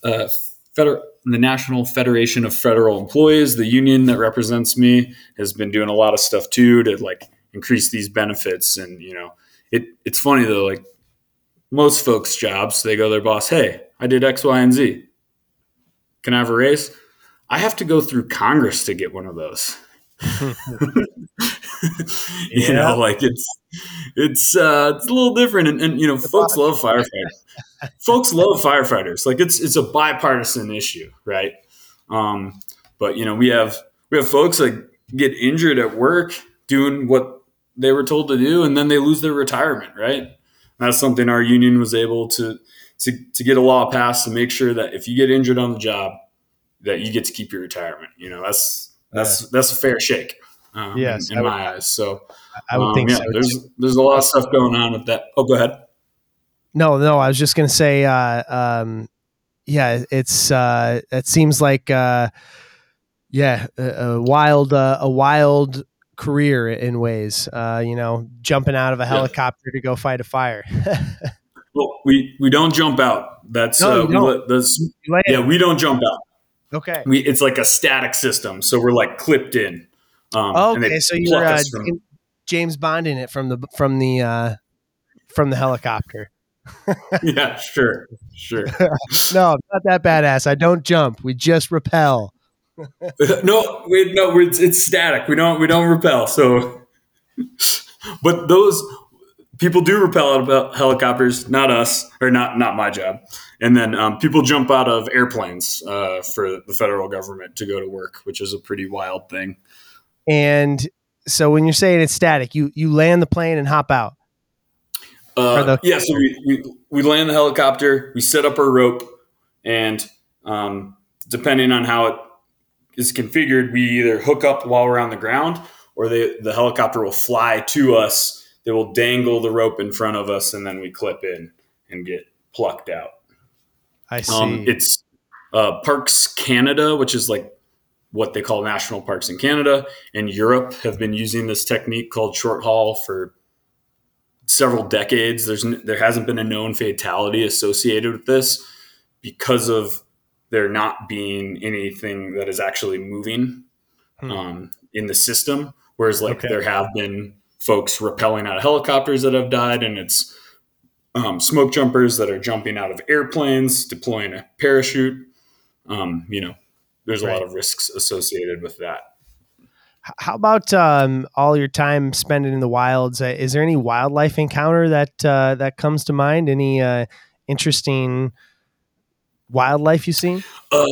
uh, Feder- the National Federation of Federal Employees, the union that represents me, has been doing a lot of stuff too to like increase these benefits. And you know, it it's funny though, like most folks' jobs, they go their boss, "Hey, I did X, Y, and Z. Can I have a raise?" I have to go through Congress to get one of those. you Yeah. know, like it's it's uh, it's a little different, and, and you know, folks love firefighters. folks love firefighters. Like it's it's a bipartisan issue, right? Um, but you know, we have we have folks that get injured at work doing what they were told to do, and then they lose their retirement, right? That's something our union was able to to to get a law passed to make sure that if you get injured on the job, that you get to keep your retirement. You know, that's that's that's a fair shake. Um, Yes, in, would- my eyes. So I would um, think yeah, so, There's there's a lot of stuff going on with that. Oh, go ahead. No, no, I was just gonna say, uh, um, yeah, it's uh, it seems like, uh, yeah, a, a wild, uh, a wild career in ways. Uh, you know, jumping out of a helicopter to go fight a fire. Well, we we don't jump out. That's No, uh, we let- that's yeah. We don't jump out. Okay. We it's like a static system, so we're like clipped in. Um, okay, so you're uh, from- James- Bond in it from the from the uh, from the helicopter. yeah, sure, sure. no, not that badass. I don't jump. We just repel. no, wait, no, we're, it's, it's static. We don't we don't repel. So, but those people do repel out of helicopters, not us, or not not my job. And then um, people jump out of airplanes uh, for the federal government to go to work, which is a pretty wild thing. And so when you're saying it's static, you you land the plane and hop out. Uh, the- yeah, so we, we, we land the helicopter, we set up our rope, and um, depending on how it is configured, we either hook up while we're on the ground or they, the helicopter will fly to us. They will dangle the rope in front of us, and then we clip in and get plucked out. I see. Um, it's uh, Parks Canada, which is like what they call national parks in Canada, and Europe have been using this technique called short haul for several decades. There's n- there hasn't been a known fatality associated with this because of there not being anything that is actually moving Hmm. um, in the system. Whereas like Okay. there have been folks rappelling out of helicopters that have died, and it's um, smoke jumpers that are jumping out of airplanes, deploying a parachute. Um, you know, there's a lot of risks associated with that. How about um, all your time spent in the wilds? Uh, is there any wildlife encounter that uh, that comes to mind? Any uh, interesting wildlife you've seen? Uh,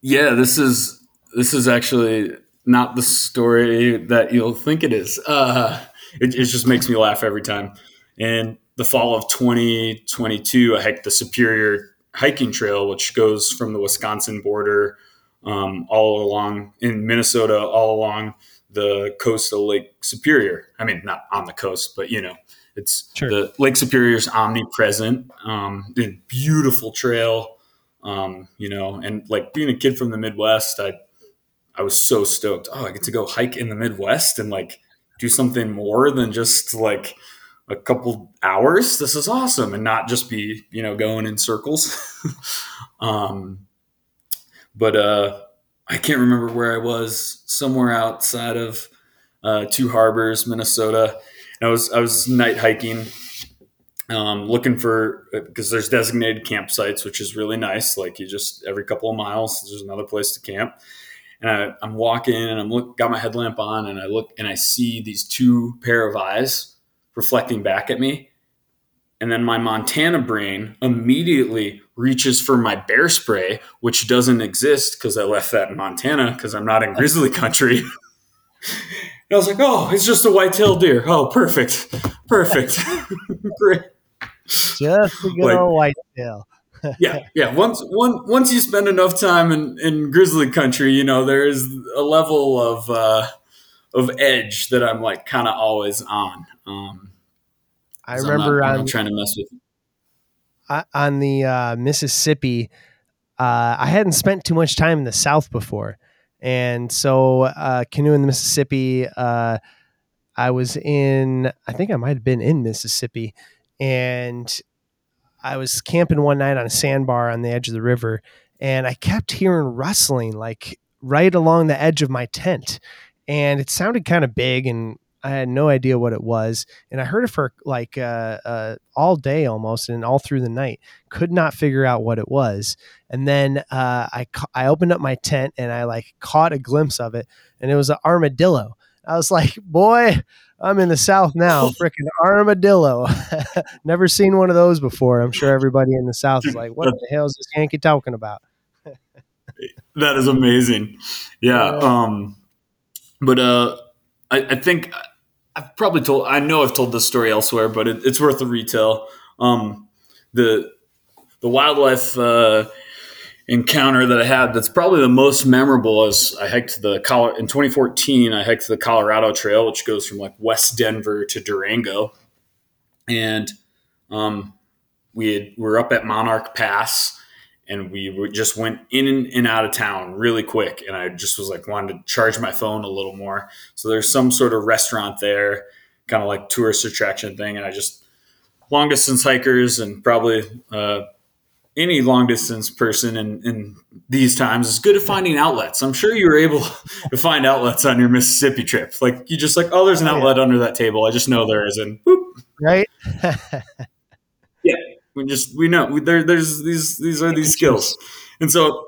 yeah, this is this is actually not the story that you'll think it is. Uh, it, it just makes me laugh every time. In the fall of 2022, I hiked the Superior hiking trail, which goes from the Wisconsin border um, all along in Minnesota, all along the coast of Lake Superior. I mean, not on the coast, but you know, it's Sure. the Lake Superior is omnipresent. Um, the beautiful trail, um, you know, and like being a kid from the Midwest, I I was so stoked. Oh, I get to go hike in the Midwest and like do something more than just like a couple hours. This is awesome, and not just be you know going in circles. um, but uh, I can't remember where I was. Somewhere outside of uh, Two Harbors, Minnesota. And I was I was night hiking, um, looking for because there's designated campsites, which is really nice. Like you just every couple of miles, there's another place to camp. And I, I'm walking and I'm look got my headlamp on and I look and I see these two pair of eyes reflecting back at me. And then my Montana brain immediately reaches for my bear spray, which doesn't exist because I left that in Montana because I'm not in grizzly country. and I was like, oh, it's just a white-tailed deer. Oh, perfect. Perfect. Great. Just a good Like- old whitetail. Yeah, yeah. Once one once you spend enough time in, in grizzly country, you know, there is a level of uh of edge that I'm like kind of always on. Um I 'cause I'm remember not, I'm on trying to mess with I- on the uh, Mississippi, uh, I hadn't spent too much time in the South before, and so uh, canoeing the Mississippi. Uh, I was in, I think I might have been in Mississippi, and I was camping one night on a sandbar on the edge of the river, and I kept hearing rustling like right along the edge of my tent, and it sounded kind of big and. I had no idea what it was, and I heard it for like uh, uh, all day almost, and all through the night could not figure out what it was. And then uh, I ca- I opened up my tent and I like caught a glimpse of it, and it was an armadillo. I was like, "Boy, I'm in the South now, freaking armadillo! Never seen one of those before." I'm sure everybody in the South is like, "What the hell is this Yankee talking about?" That is amazing. Yeah. Um, but uh, I, I think I've probably told. I know I've told this story elsewhere, but it, it's worth a retell. Um, the the wildlife uh, encounter that I had that's probably the most memorable is I hiked the in 2014. I hiked the Colorado Trail, which goes from like West Denver to Durango, and um, we had, we were up at Monarch Pass and we just went in and out of town really quick. And I just was like, wanted to charge my phone a little more. So there's some sort of restaurant there, kind of like tourist attraction thing. And I just, long distance hikers and probably uh, any long distance person in, in these times is good at finding outlets. I'm sure you were able to find outlets on your Mississippi trip. Like you just like, oh, there's an outlet under that table. I just know there is. And boop, Right? we just we know we, there. There's these these are these skills, and so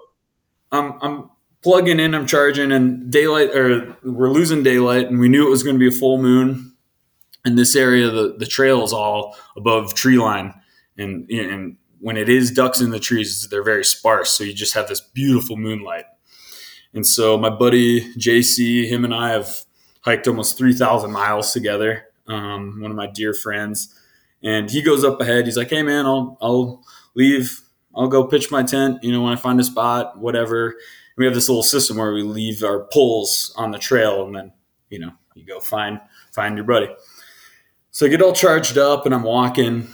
I'm I'm plugging in, I'm charging, and daylight or we're losing daylight, and we knew it was going to be a full moon. In this area, the the trail is all above tree line, and and when it is ducks in the trees, they're very sparse, so you just have this beautiful moonlight. And so my buddy JC, him and I have hiked almost three thousand miles together. Um, one of my dear friends and he goes up ahead. He's like, "Hey, man, I'll I'll leave. I'll go pitch my tent. You know, when I find a spot, whatever." And we have this little system where we leave our poles on the trail, and then you know you go find find your buddy. So I get all charged up, and I'm walking.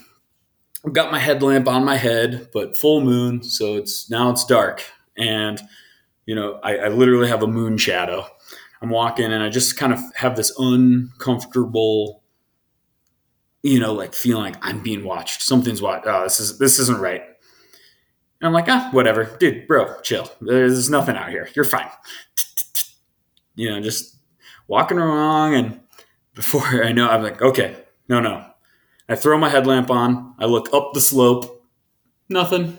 I've got my headlamp on my head, but full moon, so it's now it's dark, and you know I, I literally have a moon shadow. I'm walking, and I just kind of have this uncomfortable you know, like feeling like I'm being watched. Something's watched. Oh, this is this isn't right. And I'm like, ah, whatever, dude, bro, chill. There's nothing out here. You're fine. You know, just walking along, and before I know, I'm like, okay, no, no. I throw my headlamp on. I look up the slope. Nothing.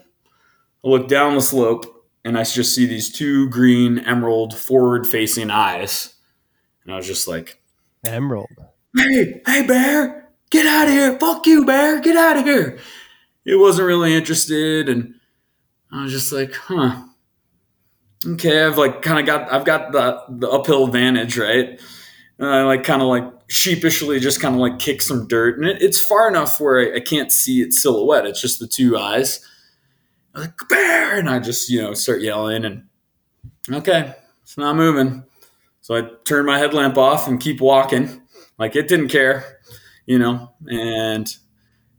I look down the slope, and I just see these two green emerald forward-facing eyes. And I was just like, Emerald. hey, hey, bear, get out of here. Fuck you, bear, get out of here. It wasn't really interested. And I was just like, huh. Okay, I've like kind of got, I've got the, the uphill advantage, right? And I like kind of like sheepishly just kind of like kick some dirt. And it, it's far enough where I, I can't see its silhouette. It's just the two eyes. I'm like, bear. And I just, you know, start yelling and okay, it's not moving. So I turn my headlamp off and keep walking. Like it didn't care, you know. And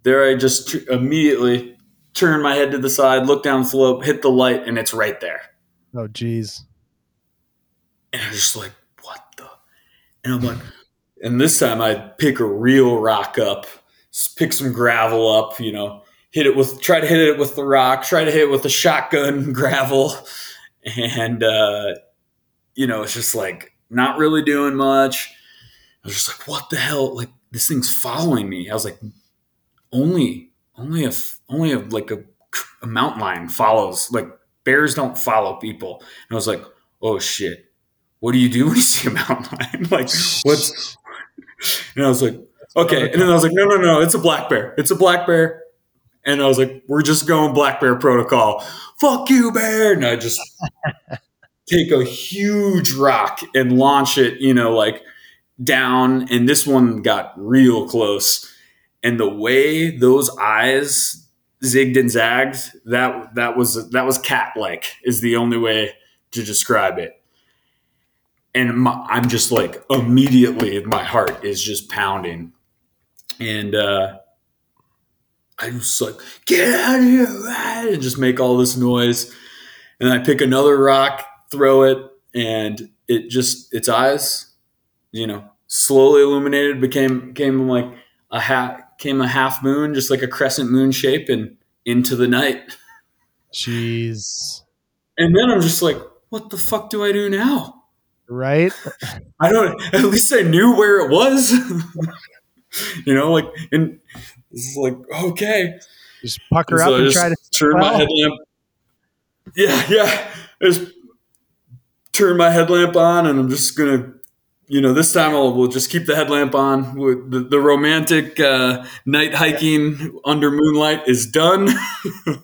there I just tr- immediately turn my head to the side, look down slope, hit the light, and it's right there. Oh, geez. And I was just like, what the? And I'm like, and this time I pick a real rock up, pick some gravel up, you know, hit it with, try to hit it with the rock, try to hit it with the shotgun gravel. And, uh, you know, it's just like not really doing much. I was just like, what the hell? Like this thing's following me. I was like, only, only if, only if like a, a mountain lion follows, like bears don't follow people. And I was like, oh shit, what do you do when you see a mountain lion? like what's, and I was like, okay. And then I was like, no, no, no, it's a black bear. It's a black bear. And I was like, we're just going black bear protocol. Fuck you, bear. And I just take a huge rock and launch it, you know, like down. And this one got real close. And the way those eyes zigged and zagged, that that was that was cat like is the only way to describe it. And my, I'm just like immediately my heart is just pounding. And uh I was like, get out of here, and just make all this noise. And I pick another rock, throw it, and it just its eyes, you know, slowly illuminated, became became like a half came a half moon, just like a crescent moon shape, and into the night. Jeez. And then I'm just like, what the fuck do I do now? Right? I don't. At least I knew where it was. you know, like and it's like okay, just pucker so up and try to turn my headlamp. Yeah, yeah. I just turn my headlamp on, and I'm just gonna, you know, this time I'll we'll just keep the headlamp on. The, the romantic uh, night hiking under moonlight is done.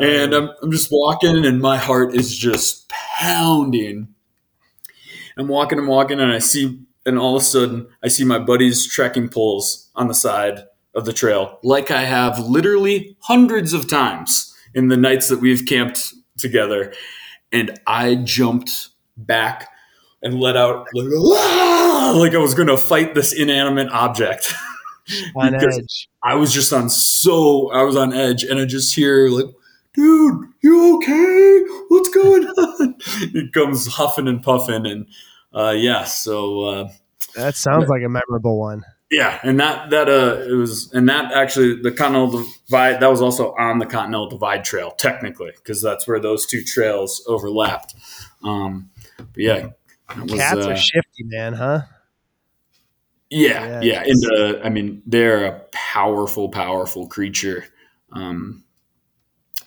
And I'm, I'm just walking, and my heart is just pounding. I'm walking, I'm walking, and I see, and all of a sudden, I see my buddy's trekking poles on the side of the trail, like I have literally hundreds of times in the nights that we've camped together. And I jumped back and let out like, ah! like I was going to fight this inanimate object. on edge. I was just on so I was on edge, and I just hear like, "Dude, you okay? What's going on?" he comes huffing and puffing, and uh, yeah, so uh, that sounds like a memorable one. Yeah, and that that uh it was and that actually the Continental Divide that was also on the Continental Divide Trail technically because that's where those two trails overlapped. Um, but yeah, was, cats uh, are shifty, man, huh? Yeah, yeah. And uh, I mean, they're a powerful, powerful creature. Um,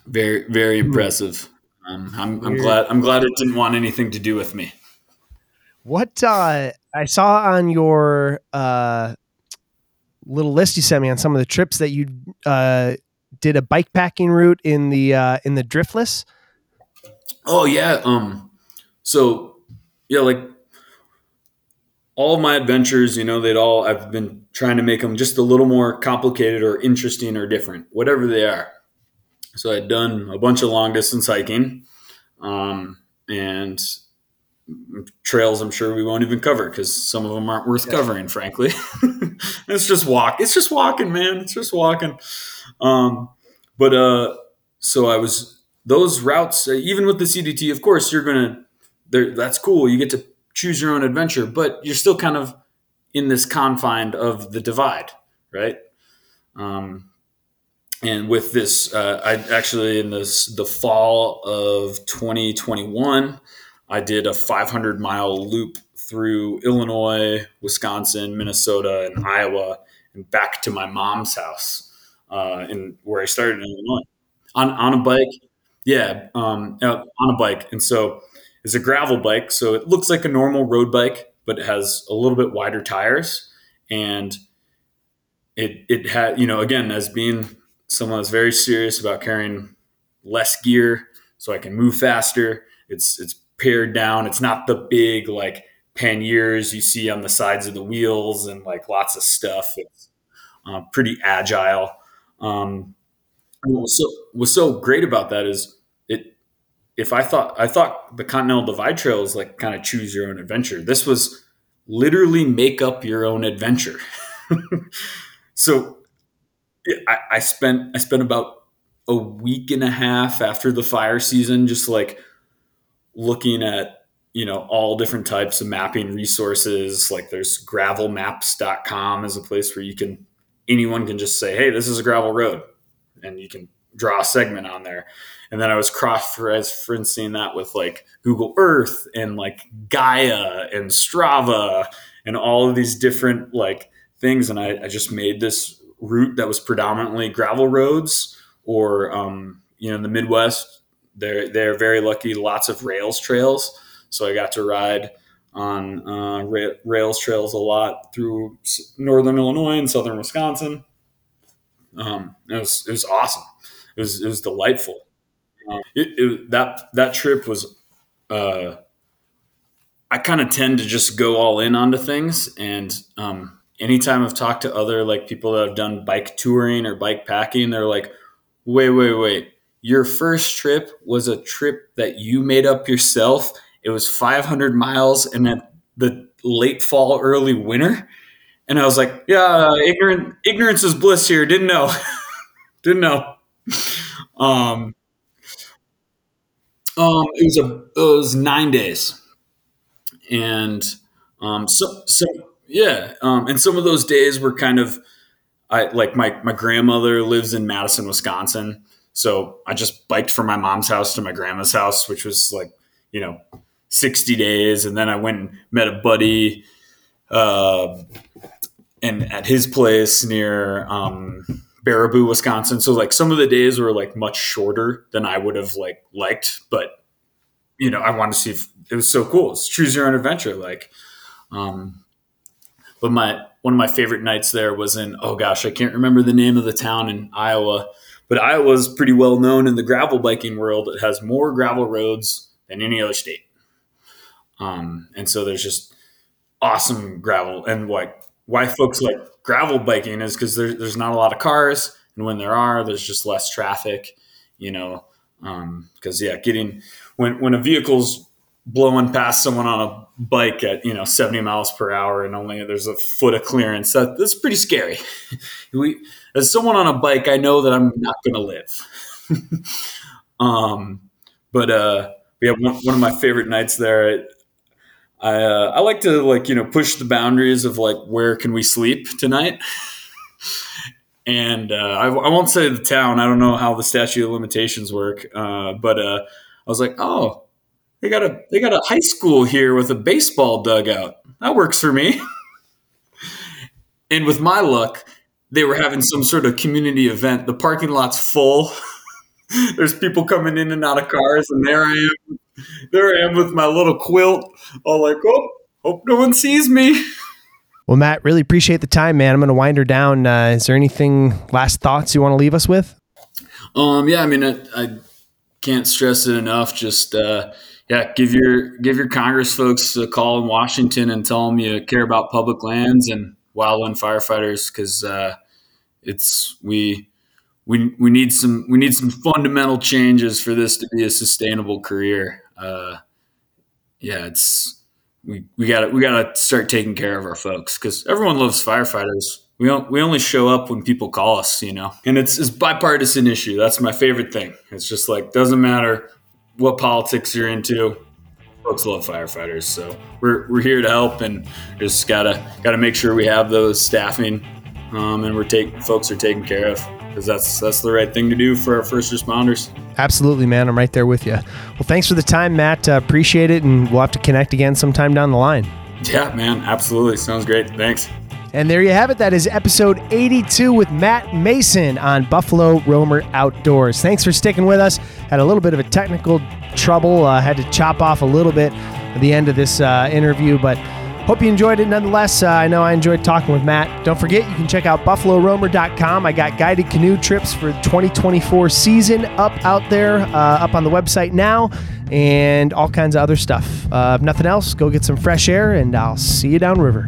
very, very hmm. impressive. Um, I'm, I'm glad. I'm glad it didn't want anything to do with me. What uh, I saw on your uh, little list you sent me on some of the trips that you uh, did a bike packing route in the uh, in the driftless. Oh yeah. Um. So yeah, like all of my adventures, you know, they'd all I've been trying to make them just a little more complicated or interesting or different, whatever they are. So I'd done a bunch of long distance hiking, um, and trails I'm sure we won't even cover because some of them aren't worth yeah. covering, frankly. it's just walk. It's just walking, man. It's just walking. Um, but uh, so I was those routes, uh, even with the CDT, of course, you're gonna. That's cool. You get to choose your own adventure, but you're still kind of in this confine of the divide, right? Um, and with this, uh, I actually in this the fall of 2021 I did a 500 mile loop through Illinois, Wisconsin, Minnesota, and Iowa, and back to my mom's house, uh, in where I started in Illinois, on on a bike. Yeah, um, uh, on a bike, and so it's a gravel bike, so it looks like a normal road bike, but it has a little bit wider tires, and it it had you know again as being someone that's very serious about carrying less gear so I can move faster. It's it's pared down. It's not the big like panniers you see on the sides of the wheels and like lots of stuff. It's uh, pretty agile. Um, what was so what's so great about that is if I thought I thought the Continental Divide Trail is like kind of choose your own adventure. This was literally make up your own adventure. so I, I spent I spent about a week and a half after the fire season just like looking at you know all different types of mapping resources like there's gravelmaps.com is a place where you can anyone can just say hey this is a gravel road and you can draw a segment on there and then i was cross referencing that with like google earth and like gaia and strava and all of these different like things and i, I just made this route that was predominantly gravel roads or um, you know in the midwest they're they're very lucky lots of rails trails so I got to ride on uh, ra- rails trails a lot through northern Illinois and southern Wisconsin. Um, it was it was awesome. It was it was delightful. Uh, it, it, that that trip was. Uh, I kind of tend to just go all in onto things, and um, anytime I've talked to other like people that have done bike touring or bike packing, they're like, "Wait, wait, wait! Your first trip was a trip that you made up yourself, it was 500 miles and in the late fall, early winter. And I was like, yeah, ignorant, ignorance is bliss here. Didn't know. Didn't know. Um, um, it was a, it was nine days. And, um, so, so yeah. Um, and some of those days were kind of, I like my, my grandmother lives in Madison, Wisconsin. So I just biked from my mom's house to my grandma's house, which was like, you know, 60 days. And then I went and met a buddy uh, and at his place near um, Baraboo, Wisconsin. So like some of the days were like much shorter than I would have like liked, but you know, I wanted to see if it was so cool. It's choose your own adventure. Like, um, but my, one of my favorite nights there was in, oh gosh, I can't remember the name of the town in Iowa, but Iowa's pretty well known in the gravel biking world. It has more gravel roads than any other state. Um, and so there's just awesome gravel and like why folks like gravel biking is because there, there's not a lot of cars and when there are there's just less traffic you know because um, yeah getting when when a vehicle's blowing past someone on a bike at you know 70 miles per hour and only there's a foot of clearance that, that's pretty scary. We as someone on a bike i know that i'm not going to live. Um but uh yeah one, one of my favorite nights there I uh, I like to like you know push the boundaries of like where can we sleep tonight. and uh, I, I, won't say the town. I don't know how the statute of limitations work, uh, but uh, I was like, oh, they got a they got a high school here with a baseball dugout. That works for me. and with my luck, they were having some sort of community event. The parking lot's full. There's people coming in and out of cars, and there I am there I am with my little quilt, all like, oh, hope no one sees me. Well, Matt, really appreciate the time, man. I'm going to wind her down. Uh, is there anything, last thoughts you want to leave us with? Um, yeah, I mean, I, I can't stress it enough. Just, uh, yeah, give your give your Congress folks a call in Washington and tell them you care about public lands and wildland firefighters because uh, it's we we we need some we need some fundamental changes for this to be a sustainable career uh, yeah, it's we we got we got to start taking care of our folks because everyone loves firefighters. We don't, we only show up when people call us, you know, and it's it's bipartisan issue. That's my favorite thing. It's just like doesn't matter what politics you're into. Folks love firefighters, so we're, we're here to help, and just gotta gotta make sure we have those staffing, um, and we're taking folks are taken care of because that's that's the right thing to do for our first responders. Absolutely, man. I'm right there with you. Well, thanks for the time, Matt. Uh, appreciate it, and we'll have to connect again sometime down the line. Yeah, man. Absolutely. Sounds great. Thanks. And there you have it. That is episode 82 with Matt Mason on Buffalo Roamer Outdoors. Thanks for sticking with us. Had a little bit of a technical trouble. Uh, had to chop off a little bit at the end of this uh, interview, but Hope you enjoyed it nonetheless. Uh, I know I enjoyed talking with Matt. Don't forget, you can check out buffaloroamer.com. I got guided canoe trips for the 2024 season up out there, uh, up on the website now, and all kinds of other stuff. Uh, if nothing else, go get some fresh air, and I'll see you downriver.